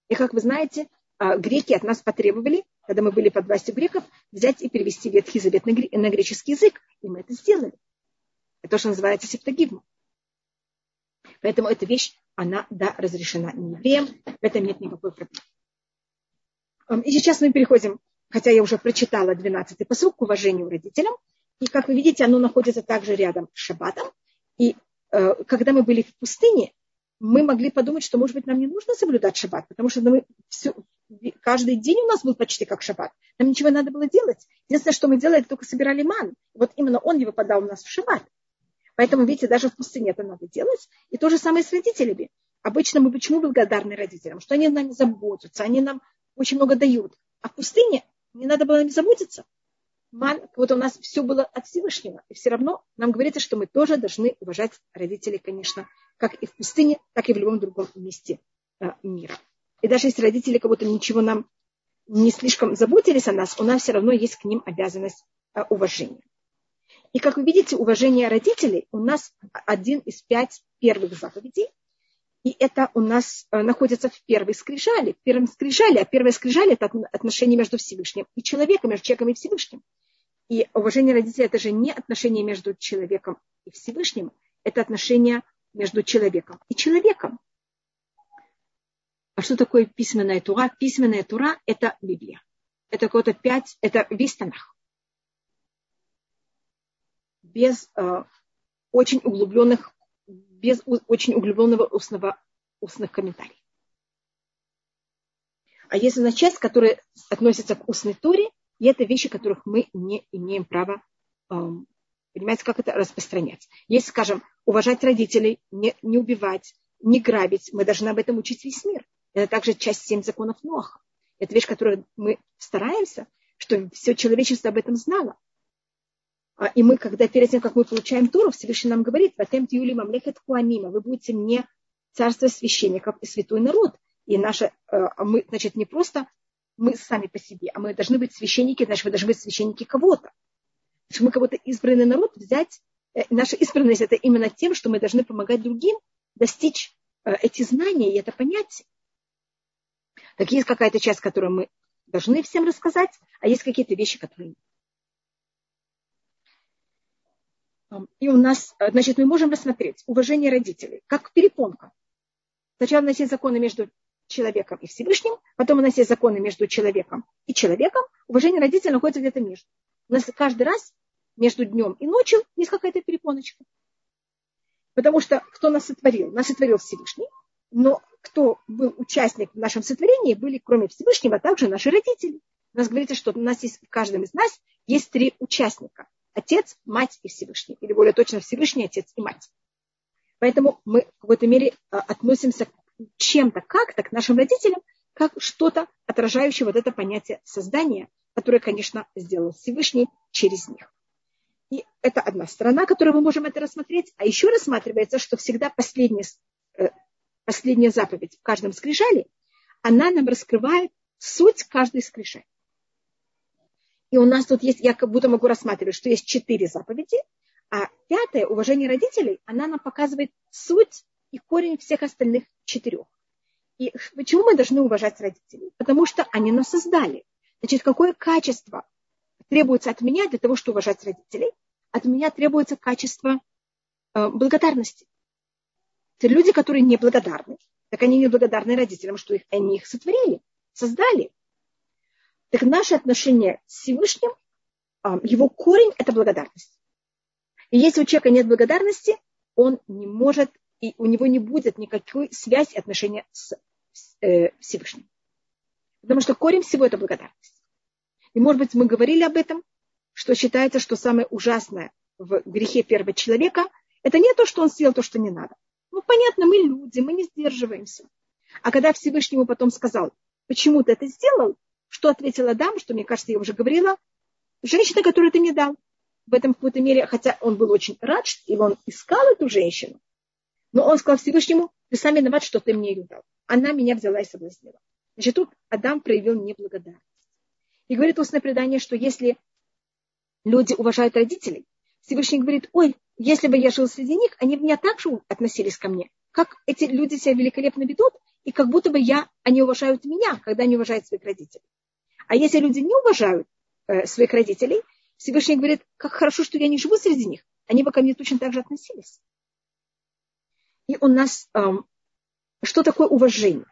A: И как вы знаете, а, греки от нас потребовали, когда мы были под властью греков, взять и перевести Ветхий Завет на греческий язык. И мы это сделали. Это то, что называется септагизмом. Поэтому эта вещь, она, да, разрешена не евреям. В этом нет никакой проблемы. И сейчас мы переходим, хотя я уже прочитала 12-й посыл к уважению родителям. И, как вы видите, оно находится также рядом с шаббатом. И э, когда мы были в пустыне, мы могли подумать, что, может быть, нам не нужно соблюдать шаббат, потому что мы все, каждый день у нас был почти как шаббат. Нам ничего не надо было делать. Единственное, что мы делали, только собирали ман. Вот именно он не выпадал у нас в шаббат. Поэтому, видите, даже в пустыне это надо делать. И то же самое с родителями. Обычно мы почему благодарны родителям? Что они нами заботятся, они нам очень много дают. А в пустыне не надо было им заботиться. Вот у нас все было от Всевышнего. И все равно нам говорится, что мы тоже должны уважать родителей, конечно, как и в пустыне, так и в любом другом месте э, мира. И даже если родители будто ничего нам не слишком заботились о нас, у нас все равно есть к ним обязанность э, уважения. И как вы видите, уважение родителей у нас один из пять первых заповедей. И это у нас э, находится в первой скрижали. В первом скрижали, а первая скрижали – это отношение между Всевышним и человеком, между человеком и Всевышним. И уважение родителей – это же не отношение между человеком и Всевышним, это отношение между человеком и человеком. А что такое письменная тура? Письменная тура – это Библия. Это какое-то пять, это весь Танах. Без э, очень углубленных, без очень углубленного устного, устных комментариев. А есть у нас часть, которая относится к устной туре, и это вещи, которых мы не имеем права эм, Понимаете, как это распространять? Если, скажем, уважать родителей, не, не убивать, не грабить, мы должны об этом учить весь мир. Это также часть семь законов Ноха. Это вещь, которую мы стараемся, что все человечество об этом знало. А, и мы, когда перед тем, как мы получаем Туру, Всевышний нам говорит, «Ватем тюли мамлехет хуамима», вы будете мне царство священников и святой народ. И наше, а мы, значит, не просто мы сами по себе, а мы должны быть священники, значит, мы должны быть священники кого-то что мы кого-то избранный народ взять. Э, наша избранность это именно тем, что мы должны помогать другим достичь э, эти знания и это понятие. Так есть какая-то часть, которую мы должны всем рассказать, а есть какие-то вещи, которые нет. И у нас, э, значит, мы можем рассмотреть уважение родителей, как перепонка. Сначала у нас есть законы между человеком и Всевышним, потом у нас есть законы между человеком и человеком. Уважение родителей находится где-то между. У нас каждый раз между днем и ночью есть какая-то перепоночка. Потому что кто нас сотворил? Нас сотворил Всевышний, но кто был участник в нашем сотворении, были кроме Всевышнего также наши родители. У нас говорится, что у нас есть в каждом из нас есть три участника. Отец, мать и Всевышний. Или более точно Всевышний, отец и мать. Поэтому мы в какой-то мере а, относимся чем-то как-то к нашим родителям, как что-то отражающее вот это понятие создания, которое, конечно, сделал Всевышний через них. И это одна сторона, которую мы можем это рассмотреть. А еще рассматривается, что всегда последняя, э, последняя заповедь в каждом скрижале, она нам раскрывает суть каждой скрижали. И у нас тут есть, я как будто могу рассматривать, что есть четыре заповеди, а пятое, уважение родителей, она нам показывает суть и корень всех остальных четырех. И почему мы должны уважать родителей? Потому что они нас создали. Значит, какое качество требуется от меня для того, чтобы уважать родителей, от меня требуется качество э, благодарности. Это люди, которые неблагодарны, так они неблагодарны родителям, что их, они их сотворили, создали. Так наше отношение с Всевышним, э, его корень – это благодарность. И если у человека нет благодарности, он не может, и у него не будет никакой связи отношения с э, Всевышним. Потому что корень всего – это благодарность. И, может быть, мы говорили об этом, что считается, что самое ужасное в грехе первого человека – это не то, что он сделал то, что не надо. Ну, понятно, мы люди, мы не сдерживаемся. А когда Всевышний ему потом сказал, почему ты это сделал, что ответила дама, что, мне кажется, я уже говорила, женщина, которую ты мне дал. В этом какой-то мере, хотя он был очень рад, и он искал эту женщину, но он сказал Всевышнему, ты сам виноват, что ты мне ее дал. Она меня взяла и соблазнила. Значит, тут Адам проявил неблагодарность. И говорит устное предание, что если люди уважают родителей, Всевышний говорит, ой, если бы я жил среди них, они бы меня так же относились ко мне. Как эти люди себя великолепно ведут, и как будто бы я, они уважают меня, когда они уважают своих родителей. А если люди не уважают э, своих родителей, Всевышний говорит, как хорошо, что я не живу среди них. Они бы ко мне точно так же относились. И у нас, эм, что такое уважение?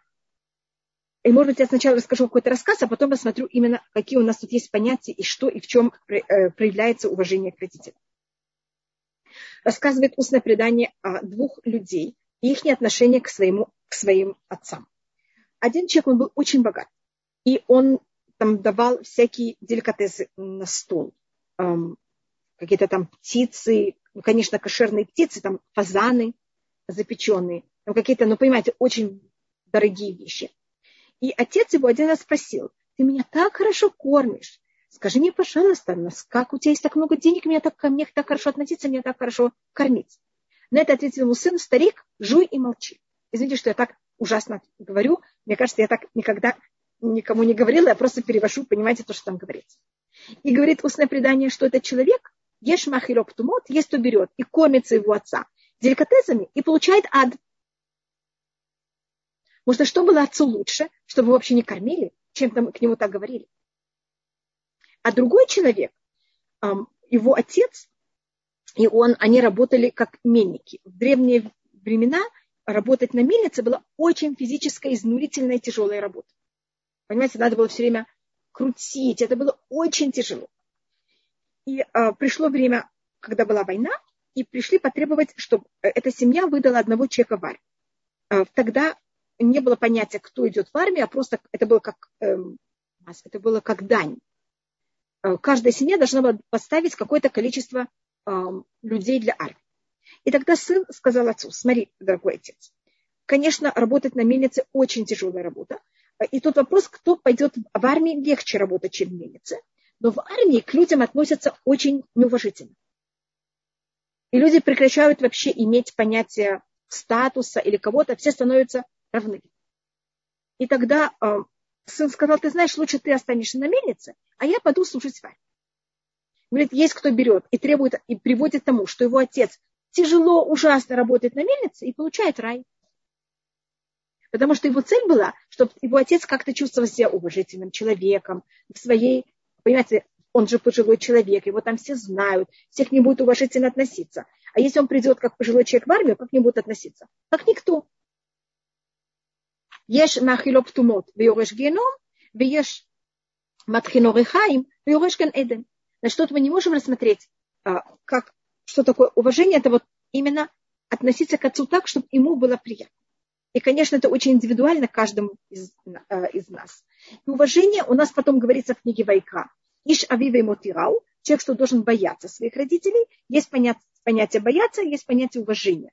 A: И, может быть, я сначала расскажу какой-то рассказ, а потом посмотрю именно, какие у нас тут есть понятия и что и в чем э, проявляется уважение к родителям. Рассказывает устное предание о двух людей и их отношение к, своему, к своим отцам. Один человек, он был очень богат, и он там давал всякие деликатесы на стол. Какие-то там птицы, ну, конечно, кошерные птицы, там фазаны запеченные, там какие-то, ну, понимаете, очень дорогие вещи. И отец его один раз спросил, ты меня так хорошо кормишь, скажи мне, пожалуйста, как у тебя есть так много денег, меня так, ко мне так хорошо относиться, меня так хорошо кормить. На это ответил ему сын, старик, жуй и молчи. Извините, что я так ужасно говорю. Мне кажется, я так никогда никому не говорила, я просто перевожу, понимаете, то, что там говорится. И говорит устное предание, что этот человек, ешь махилок тумот, есть, то берет и кормится его отца деликатесами и получает ад. Может, что было отцу лучше, чтобы вообще не кормили, чем там к нему так говорили. А другой человек, его отец, и он, они работали как мельники. В древние времена работать на мельнице была очень физическая, изнурительная, тяжелая работа. Понимаете, надо было все время крутить, это было очень тяжело. И а, пришло время, когда была война, и пришли потребовать, чтобы эта семья выдала одного человека в армию. А, тогда не было понятия, кто идет в армию, а просто это было как, эм, это было как дань. Э, каждая семья должна была поставить какое-то количество эм, людей для армии. И тогда сын сказал отцу, смотри, дорогой отец, конечно, работать на мельнице очень тяжелая работа. И тут вопрос, кто пойдет в армии, легче работать, чем в мельнице. Но в армии к людям относятся очень неуважительно. И люди прекращают вообще иметь понятие статуса или кого-то, все становятся равны. И тогда э, сын сказал, ты знаешь, лучше ты останешься на мельнице, а я пойду служить в армии. Говорит, есть кто берет и требует, и приводит к тому, что его отец тяжело, ужасно работает на мельнице и получает рай. Потому что его цель была, чтобы его отец как-то чувствовал себя уважительным человеком, в своей, понимаете, он же пожилой человек, его там все знают, все к нему будут уважительно относиться. А если он придет как пожилой человек в армию, как к нему будут относиться? Как никто. Ешь махилоп тумот, вьореш геном, вьешь матхиноры хаим, вьореш ген эден. Значит, тут мы не можем рассмотреть, а, как, что такое уважение, это вот именно относиться к отцу так, чтобы ему было приятно. И, конечно, это очень индивидуально каждому из, а, из нас. И уважение у нас потом говорится в книге Вайка. Иш авива ему тирау, человек, что должен бояться своих родителей. Есть понятие, понятие бояться, есть понятие уважения.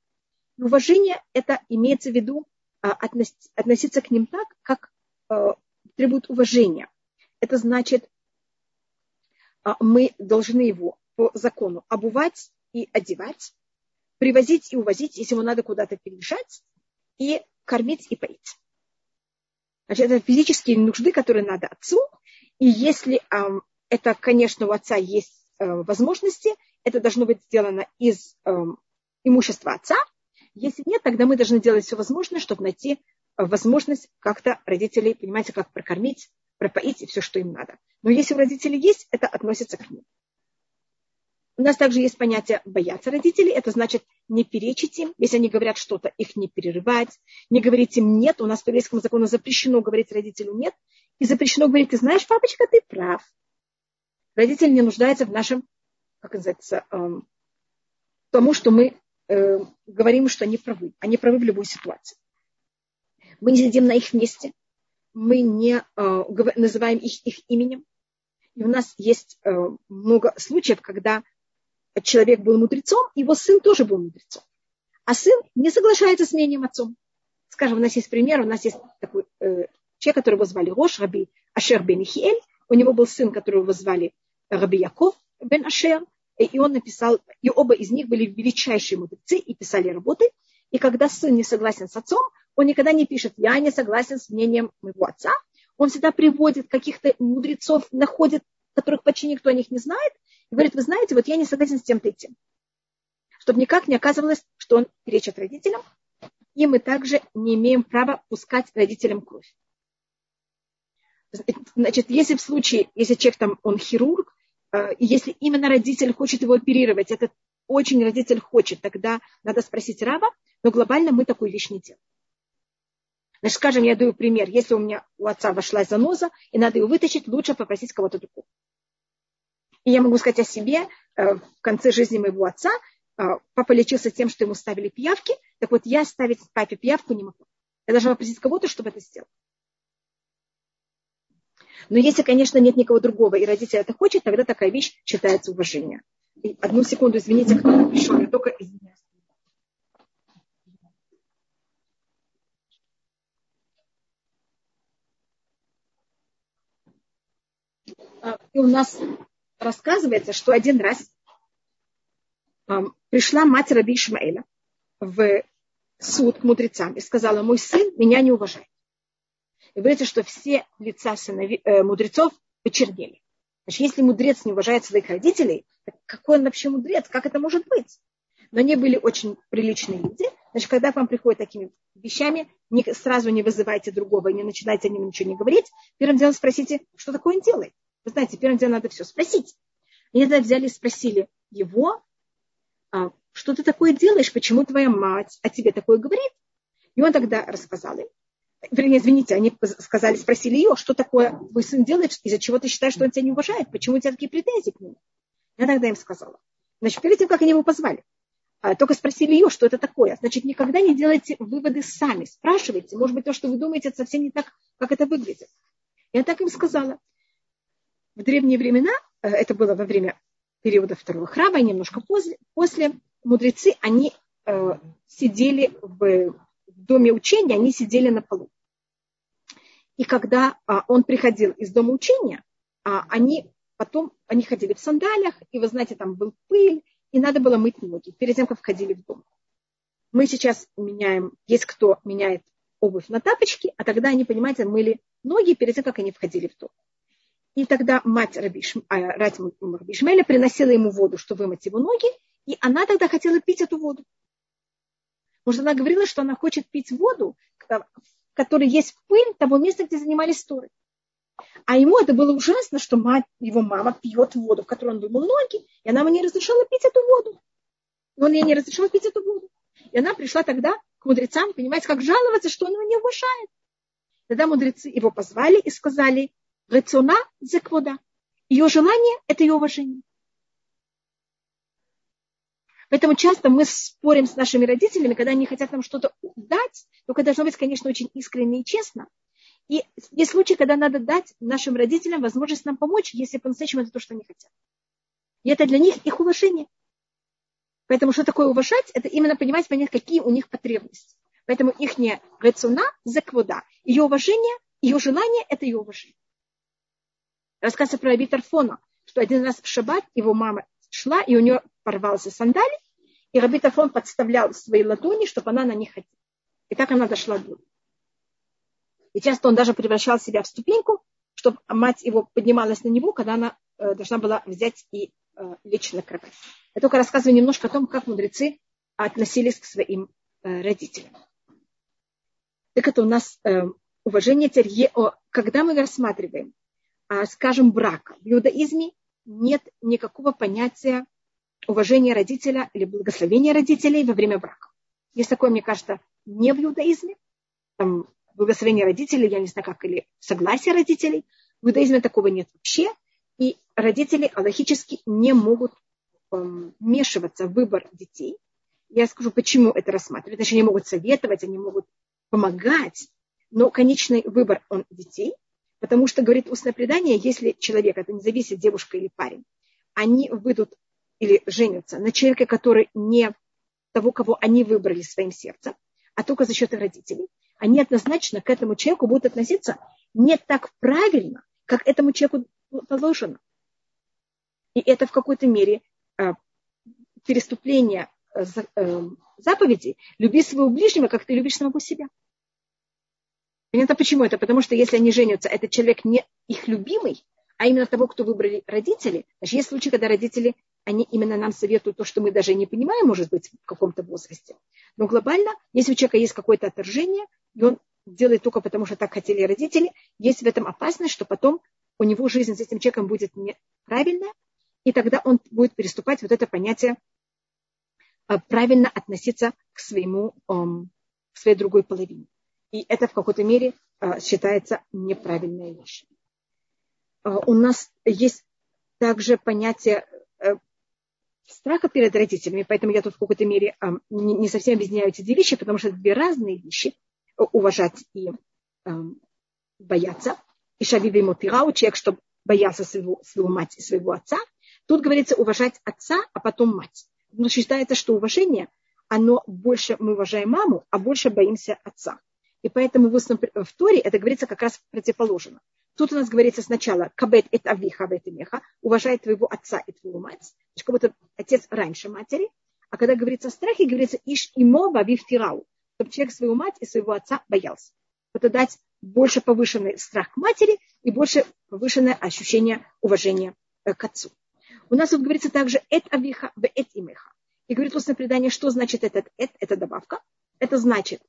A: И уважение это имеется в виду а, относиться к ним так, как а, требует уважения. Это значит, а, мы должны его по закону обувать и одевать, привозить и увозить, если ему надо куда-то переезжать, и кормить и поить. Значит, это физические нужды, которые надо отцу. И если это, конечно, у отца есть возможности, это должно быть сделано из имущества отца, если нет, тогда мы должны делать все возможное, чтобы найти э, возможность как-то родителей, понимаете, как прокормить, пропоить и все, что им надо. Но если у родителей есть, это относится к ним. У нас также есть понятие бояться родителей. Это значит не перечить им. Если они говорят что-то, их не перерывать. Не говорить им нет. У нас по еврейскому закону запрещено говорить родителю нет. И запрещено говорить, ты знаешь, папочка, ты прав. Родитель не нуждается в нашем, как называется, эм, тому, что мы э, говорим, что они правы. Они правы в любой ситуации. Мы не сидим на их месте. Мы не э, называем их их именем. И у нас есть э, много случаев, когда человек был мудрецом, его сын тоже был мудрецом. А сын не соглашается с мнением отцом. Скажем, у нас есть пример, у нас есть такой э, человек, которого звали Рош, Раби Ашер бен Ихиэль. У него был сын, которого звали Раби Яков бен Ашер. И он написал, и оба из них были величайшие мудрецы и писали работы. И когда сын не согласен с отцом, он никогда не пишет, я не согласен с мнением моего отца. Он всегда приводит каких-то мудрецов, находит, которых почти никто о них не знает, и говорит, вы знаете, вот я не согласен с тем-то и. Чтобы никак не оказывалось, что он перечит родителям, и мы также не имеем права пускать родителям кровь. Значит, если в случае, если человек там, он хирург, э, если именно родитель хочет его оперировать, этот очень родитель хочет, тогда надо спросить раба, но глобально мы такую вещь не делаем. Значит, скажем, я даю пример. Если у меня у отца вошла заноза, и надо ее вытащить, лучше попросить кого-то другого. И я могу сказать о себе, э, в конце жизни моего отца э, папа лечился тем, что ему ставили пиявки. Так вот, я ставить папе пиявку не могу. Я должна попросить кого-то, чтобы это сделал. Но если, конечно, нет никого другого, и родитель это хочет, тогда такая вещь считается уважением. И одну секунду, извините, кто пришел, я только извиняюсь. А, и у нас рассказывается, что один раз пришла мать Раби Ишмаэля в суд к мудрецам и сказала, мой сын меня не уважает. И говорится, что все лица сынови, э, мудрецов почернели. Значит, если мудрец не уважает своих родителей, какой он вообще мудрец? Как это может быть? Но они были очень приличные люди. Значит, когда к вам приходят такими вещами, не, сразу не вызывайте другого, не начинайте о нем ничего не говорить. Первым делом спросите, что такое он делает. Вы знаете, первым делом надо все спросить. И тогда взяли и спросили его, а, что ты такое делаешь, почему твоя мать о тебе такое говорит? И он тогда рассказал им. Вернее, извините, они сказали, спросили ее, что такое твой сын делает, из-за чего ты считаешь, что он тебя не уважает, почему у тебя такие претензии к нему. Я тогда им сказала. Значит, перед тем, как они его позвали, а, только спросили ее, что это такое. Значит, никогда не делайте выводы сами. Спрашивайте. Может быть, то, что вы думаете, это совсем не так, как это выглядит. Я так им сказала в древние времена, э, это было во время периода второго храма, и немножко после, после мудрецы, они э, сидели в, в доме учения, они сидели на полу. И когда а, он приходил из дома учения, а, они потом, они ходили в сандалиях, и вы знаете, там был пыль, и надо было мыть ноги перед тем, как входили в дом. Мы сейчас меняем, есть кто меняет обувь на тапочки, а тогда они, понимаете, мыли ноги перед тем, как они входили в дом. И тогда мать Раби, а, Шмеля приносила ему воду, чтобы вымыть его ноги, и она тогда хотела пить эту воду. Может, она говорила, что она хочет пить воду, в которой есть пыль того места, где занимались торы. А ему это было ужасно, что мать, его мама пьет воду, в которой он вымыл ноги, и она ему не разрешала пить эту воду. И он ей не разрешал пить эту воду. И она пришла тогда к мудрецам, понимаете, как жаловаться, что он его не уважает. Тогда мудрецы его позвали и сказали, Рациона – заквода. Ее желание – это ее уважение. Поэтому часто мы спорим с нашими родителями, когда они хотят нам что-то дать, только должно быть, конечно, очень искренне и честно. И есть случаи, когда надо дать нашим родителям возможность нам помочь, если по-настоящему это то, что они хотят. И это для них их уважение. Поэтому что такое уважать? Это именно понимать, понять, какие у них потребности. Поэтому их не рациона заквода. Ее уважение, ее желание – это ее уважение. Рассказывается про Аби Тарфона, что один раз в шаббат его мама шла, и у нее порвался сандалий, и Раби Тарфон подставлял свои ладони, чтобы она на них ходила. И так она дошла до И часто он даже превращал себя в ступеньку, чтобы мать его поднималась на него, когда она э, должна была взять и э, лечь на кровать. Я только рассказываю немножко о том, как мудрецы относились к своим э, родителям. Так это у нас уважение теперь, когда мы рассматриваем, скажем, брака, в иудаизме нет никакого понятия уважения родителя или благословения родителей во время брака. Есть такое, мне кажется, не в иудаизме, там, благословение родителей, я не знаю как, или согласие родителей. В иудаизме такого нет вообще. И родители аллахически не могут эм, вмешиваться в выбор детей. Я скажу, почему это рассматривают. Значит, они могут советовать, они могут помогать, но конечный выбор он детей, потому что, говорит устное предание, если человек, это не зависит, девушка или парень, они выйдут или женятся на человека, который не того, кого они выбрали своим сердцем, а только за счет их родителей, они однозначно к этому человеку будут относиться не так правильно, как этому человеку положено. И это в какой-то мере а, переступление э, э, заповедей. Люби своего ближнего, как ты любишь самого себя. Понятно почему это? Потому что если они женятся, этот человек не их любимый, а именно того, кто выбрали родители. Значит, есть случаи, когда родители, они именно нам советуют то, что мы даже не понимаем, может быть, в каком-то возрасте. Но глобально, если у человека есть какое-то отторжение, и он делает только потому, что так хотели родители, есть в этом опасность, что потом у него жизнь с этим человеком будет неправильная, и тогда он будет переступать вот это понятие а, правильно относиться к своему, к своей другой половине. И это в какой-то мере а, считается неправильной вещь. А, у нас есть также понятие э, страха перед родителями, поэтому я тут в какой-то мере не совсем объясняю эти две вещи, потому что это две разные вещи уважать и бояться. И шавиви мотирау, человек, чтобы боялся своего, своего мать и своего отца. Тут говорится уважать отца, а потом мать. Но считается, что уважение, оно больше мы уважаем маму, а больше боимся отца. И поэтому в, в Торе это говорится как раз противоположно. Тут у нас говорится сначала кабет это авиха бет меха, уважай твоего отца и твою мать. Значит, как будто отец раньше матери. А когда говорится о страхе, говорится иш имо бавив тирау, чтобы человек свою мать и своего отца боялся. Это дать больше повышенный страх к матери и больше повышенное ощущение уважения э, к отцу. У нас тут говорится также эт авиха б эт имеха. И говорит устное предание, что значит этот эт, это добавка. Это значит,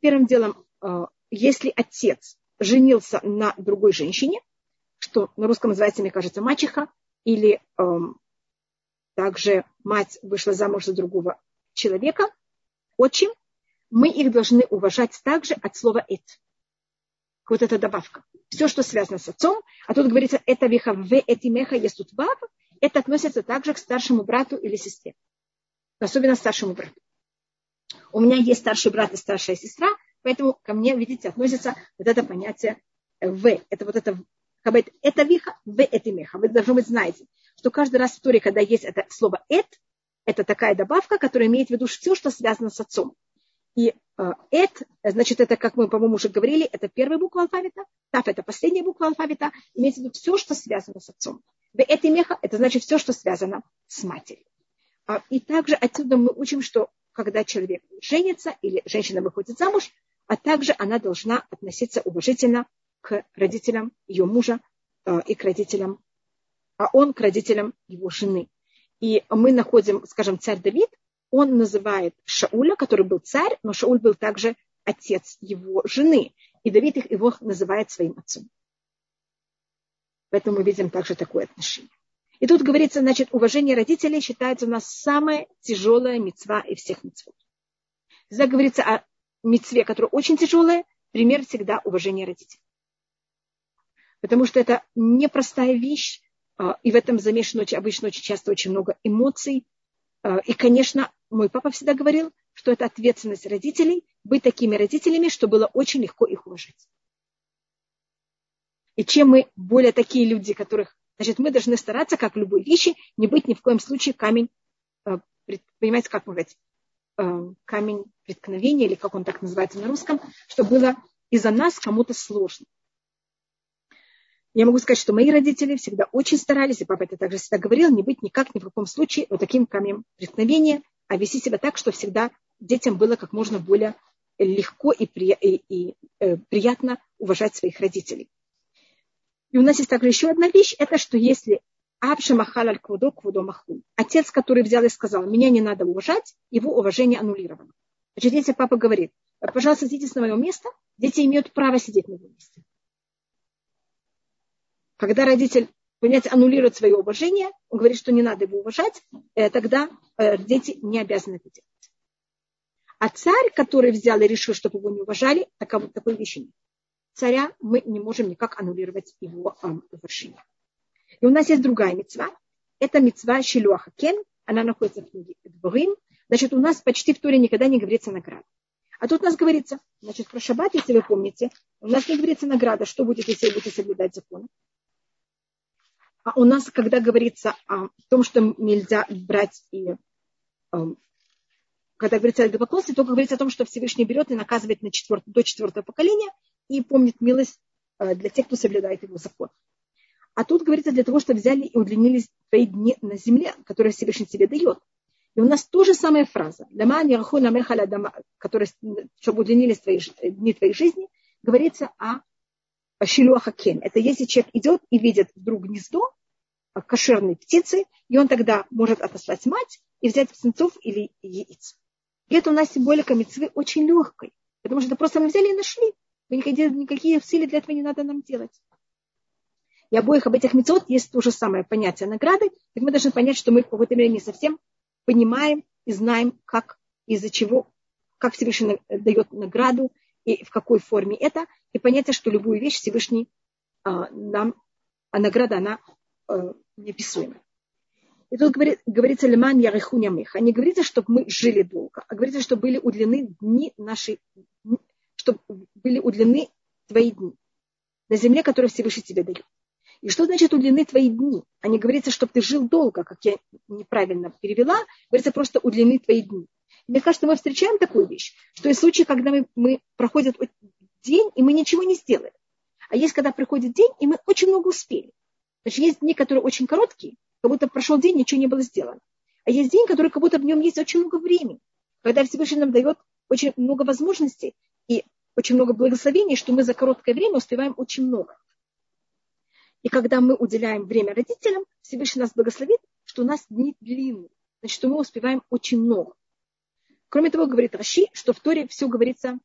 A: первым делом, а, если отец женился на другой женщине, что на русском называется, мне кажется, мачеха, или эм, также мать вышла замуж за другого человека, отчим, мы их должны уважать также от слова «эт». Вот эта добавка. Все, что связано с отцом, а тут говорится «это веха в этимеха есть тут вав», это относится также к старшему брату или сестре. Особенно старшему брату. У меня есть старший брат и старшая сестра, поэтому ко мне, видите, относится вот это понятие в. Это вот это это виха, в это меха. Вы должны быть знаете, что каждый раз в Торе, когда есть это слово эт, это такая добавка, которая имеет в виду все, что связано с отцом. И э, эт, значит, это, как мы, по-моему, уже говорили, это первая буква алфавита, тав это последняя буква алфавита, имеется в виду все, что связано с отцом. В это меха, это значит все, что связано с матерью. А, и также отсюда мы учим, что когда человек женится или женщина выходит замуж, а также она должна относиться уважительно к родителям ее мужа э, и к родителям, а он к родителям его жены. И мы находим, скажем, царь Давид, он называет Шауля, который был царь, но Шауль был также отец его жены. И Давид их, его называет своим отцом. Поэтому мы видим также такое отношение. И тут говорится, значит, уважение родителей считается у нас самая тяжелая мецва из всех мецвод. Когда говорится о мецве, которая очень тяжелая, пример всегда уважение родителей. Потому что это непростая вещь, а, и в этом замешано обычно очень часто очень много эмоций. А, и, конечно, мой папа всегда говорил, что это ответственность родителей быть такими родителями, что было очень легко их уважать. И чем мы более такие люди, которых Значит, мы должны стараться, как в любой вещи, не быть ни в коем случае камень, э, понимаете, как говорить, э, камень преткновения, или как он так называется на русском, что было из-за нас кому-то сложно. Я могу сказать, что мои родители всегда очень старались, и папа это также всегда говорил, не быть никак, ни в каком случае вот таким камнем преткновения, а вести себя так, что всегда детям было как можно более легко и, при, и, и э, приятно уважать своих родителей. И у нас есть также еще одна вещь, это что если Абша Махал аль Квудо Квудо Махул, отец, который взял и сказал, меня не надо уважать, его уважение аннулировано. Значит, если папа говорит, пожалуйста, сидите на мое место, дети имеют право сидеть на его месте. Когда родитель, понимаете, аннулирует свое уважение, он говорит, что не надо его уважать, э, тогда э, дети не обязаны это делать. А царь, который взял и решил, чтобы его не уважали, такой, такой вещи нет. Царя мы не можем никак аннулировать его эм, уважение. И у нас есть другая мецва. Это мецва Шилуаха Кен. Она находится в книге Дворим. Значит, у нас почти в Торе никогда не говорится награда. А тут у нас говорится, значит, про шаббат, если вы помните, у нас не говорится награда, что будет, если вы будете соблюдать закон. А у нас, когда говорится о том, что нельзя брать и эм, когда говорится о идолопоклонстве, только говорится о том, что Всевышний берет и наказывает на четвертое, до четвертого поколения и помнит милость э, для тех, кто соблюдает его закон. А тут говорится для того, чтобы взяли и удлинились твои дни на земле, которые Всевышний тебе дает. И у нас тоже самая фраза, которая, чтобы удлинились твои, дни твоей жизни, говорится о Шилуаха Кен. Это если человек идет и видит вдруг гнездо кошерной птицы, и он тогда может отослать мать и взять птенцов или яиц. И это у нас символика мецвы очень легкой, потому что это просто мы взяли и нашли. Никакие, усилия для этого не надо нам делать. И обоих об этих мецвод есть то же самое понятие награды. Так мы должны понять, что мы в какой-то мере не совсем понимаем и знаем, как, из-за чего, как Всевышний дает награду и в какой форме это. И понятие, что любую вещь Всевышний а, нам, а награда, она а, неописуемая. И тут говорит, говорится лиман ярихуня меха. Не говорится, чтобы мы жили долго, а говорится, что были удлены дни нашей, чтобы были удлены твои дни на земле, которую Всевышний тебе дает. И что значит удлины твои дни? А не говорится, чтобы ты жил долго, как я неправильно перевела. Говорится просто удлины твои дни. И мне кажется, мы встречаем такую вещь, что есть случаи, когда мы, мы проходит день, и мы ничего не сделали. А есть, когда приходит день, и мы очень много успели. Значит, есть дни, которые очень короткие, как будто прошел день, ничего не было сделано. А есть день, который как будто в нем есть очень много времени, когда Всевышний нам дает очень много возможностей и очень много благословений, что мы за короткое время успеваем очень много. И когда мы уделяем время родителям, Всевышний нас благословит, что у нас дни длинные. Значит, что мы успеваем очень много. Кроме того, говорит Раши, что в Торе все говорится...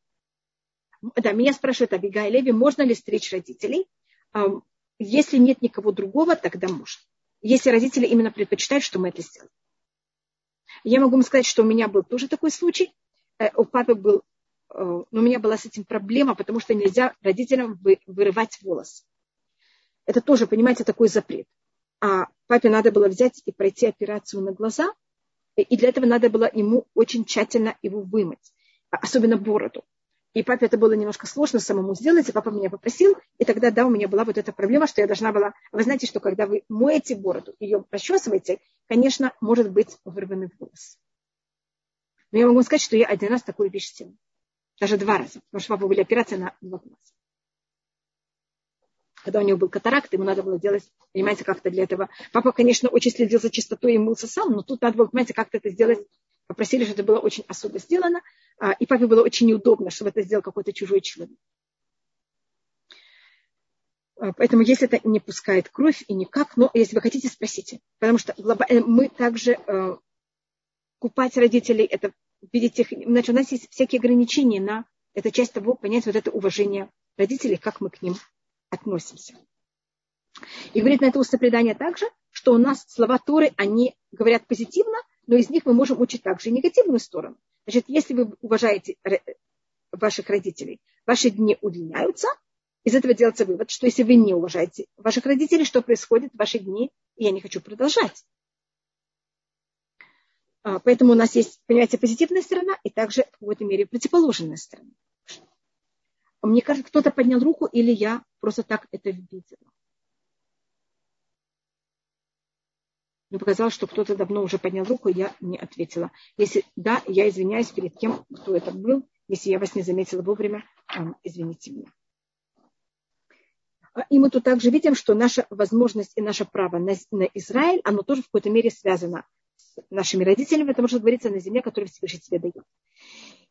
A: Да, меня спрашивает Абига и Леви, можно ли стричь родителей. Если нет никого другого, тогда можно. Если родители именно предпочитают, что мы это сделаем. Я могу вам сказать, что у меня был тоже такой случай. Э, у папы был, но у меня была с этим проблема, потому что нельзя родителям вырывать волосы. Это тоже, понимаете, такой запрет. А папе надо было взять и пройти операцию на глаза, и для этого надо было ему очень тщательно его вымыть, особенно бороду. И папе это было немножко сложно самому сделать, и папа меня попросил, и тогда, да, у меня была вот эта проблема, что я должна была... Вы знаете, что когда вы моете бороду, ее расчесываете, конечно, может быть вырванный волос. Но я могу сказать, что я один раз такую вещь сделала. Даже два раза, потому что папа были операции на два глаза когда у него был катаракт, ему надо было делать, понимаете, как-то для этого. Папа, конечно, очень следил за чистотой и мылся сам, но тут надо было, понимаете, как-то это сделать. Попросили, чтобы это было очень особо сделано, а, и папе было очень неудобно, чтобы это сделал какой-то чужой человек. А, поэтому если это не пускает кровь и никак, но если вы хотите, спросите. Потому что мы также э, купать родителей, это видеть их, значит, у нас есть всякие ограничения на это часть того, понять вот это уважение родителей, как мы к ним относимся. И говорит на это устное предание также, что у нас слова Торы, они говорят позитивно, но из них мы можем учить также и негативную сторону. Значит, если вы уважаете ваших родителей, ваши дни удлиняются, из этого делается вывод, что если вы не уважаете ваших родителей, что происходит в ваши дни, я не хочу продолжать. А, поэтому у нас есть, понимаете, позитивная сторона и также в какой-то мере противоположная сторона. Мне кажется, кто-то поднял руку, или я просто так это видела. Мне показалось, что кто-то давно уже поднял руку, и я не ответила. Если да, я извиняюсь перед тем, кто это был. Если я вас не заметила вовремя, извините меня. А, и мы тут также видим, что наша возможность и наше право на, на Израиль, оно тоже в какой-то мере связано нашими родителями, потому что говорится на земле, которую Всевышний тебе дает.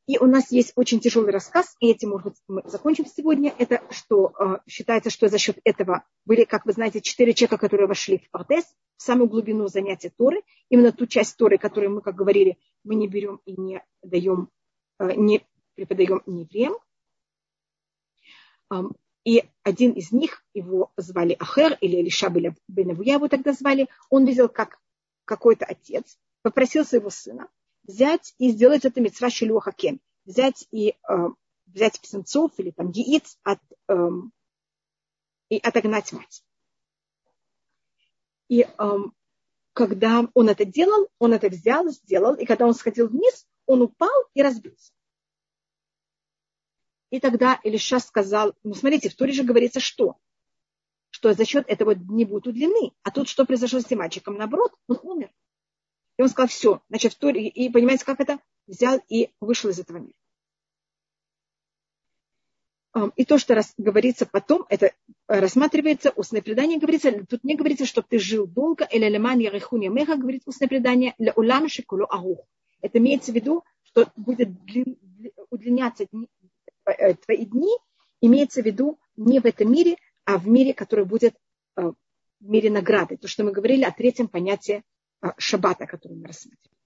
A: И у нас есть очень тяжелый рассказ, и этим, может быть, мы закончим сегодня. Это что э, считается, что за счет этого были, как вы знаете, четыре человека, которые вошли в Пардес, в самую глубину занятия Торы. Именно ту часть Торы, которую мы, как говорили, мы не берем и не даем, э, не преподаем евреям. И один из них, его звали Ахер, или Элиша Бенавуя его тогда звали, он видел, как какой-то отец попросил своего сына взять и сделать это митцва шелуха кен, взять и э, взять птенцов или там яиц от, э, и отогнать мать. И э, когда он это делал, он это взял, сделал, и когда он сходил вниз, он упал и разбился. И тогда Илиша сказал, ну смотрите, в Туре же говорится что? Что за счет этого не будут удлины. А тут что произошло с этим мальчиком? Наоборот, он умер. И он сказал, все, значит, в Туре, и понимаете, как это? Взял и вышел из этого мира. И то, что раз, говорится потом, это рассматривается, устное предание говорится, тут не говорится, чтобы ты жил долго, или леман ярихуня меха, говорит устное предание, ля улам шикулу агух. Это имеется в виду, что будет удлиняться э, твои дни, имеется в виду не в этом мире, а в мире, который будет э, в мире награды. То, что мы говорили о третьем понятии э, шаббата, который мы рассмотрели.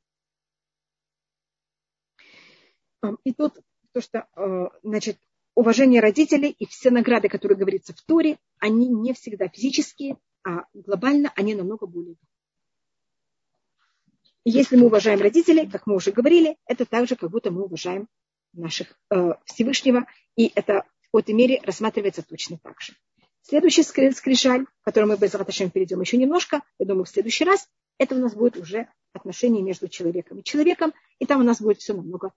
A: И тут то, что, значит, уважение родителей и все награды, которые говорится в Туре, они не всегда физические, а глобально они намного более. Если мы уважаем родителей, как мы уже говорили, это так же, как будто мы уважаем наших э, Всевышнего, и это в какой-то мере рассматривается точно так же. Следующий скрижаль, к которому мы без Раташем перейдем еще немножко, я думаю, в следующий раз, это у нас будет уже отношения между человеком и человеком, и там у нас будет все намного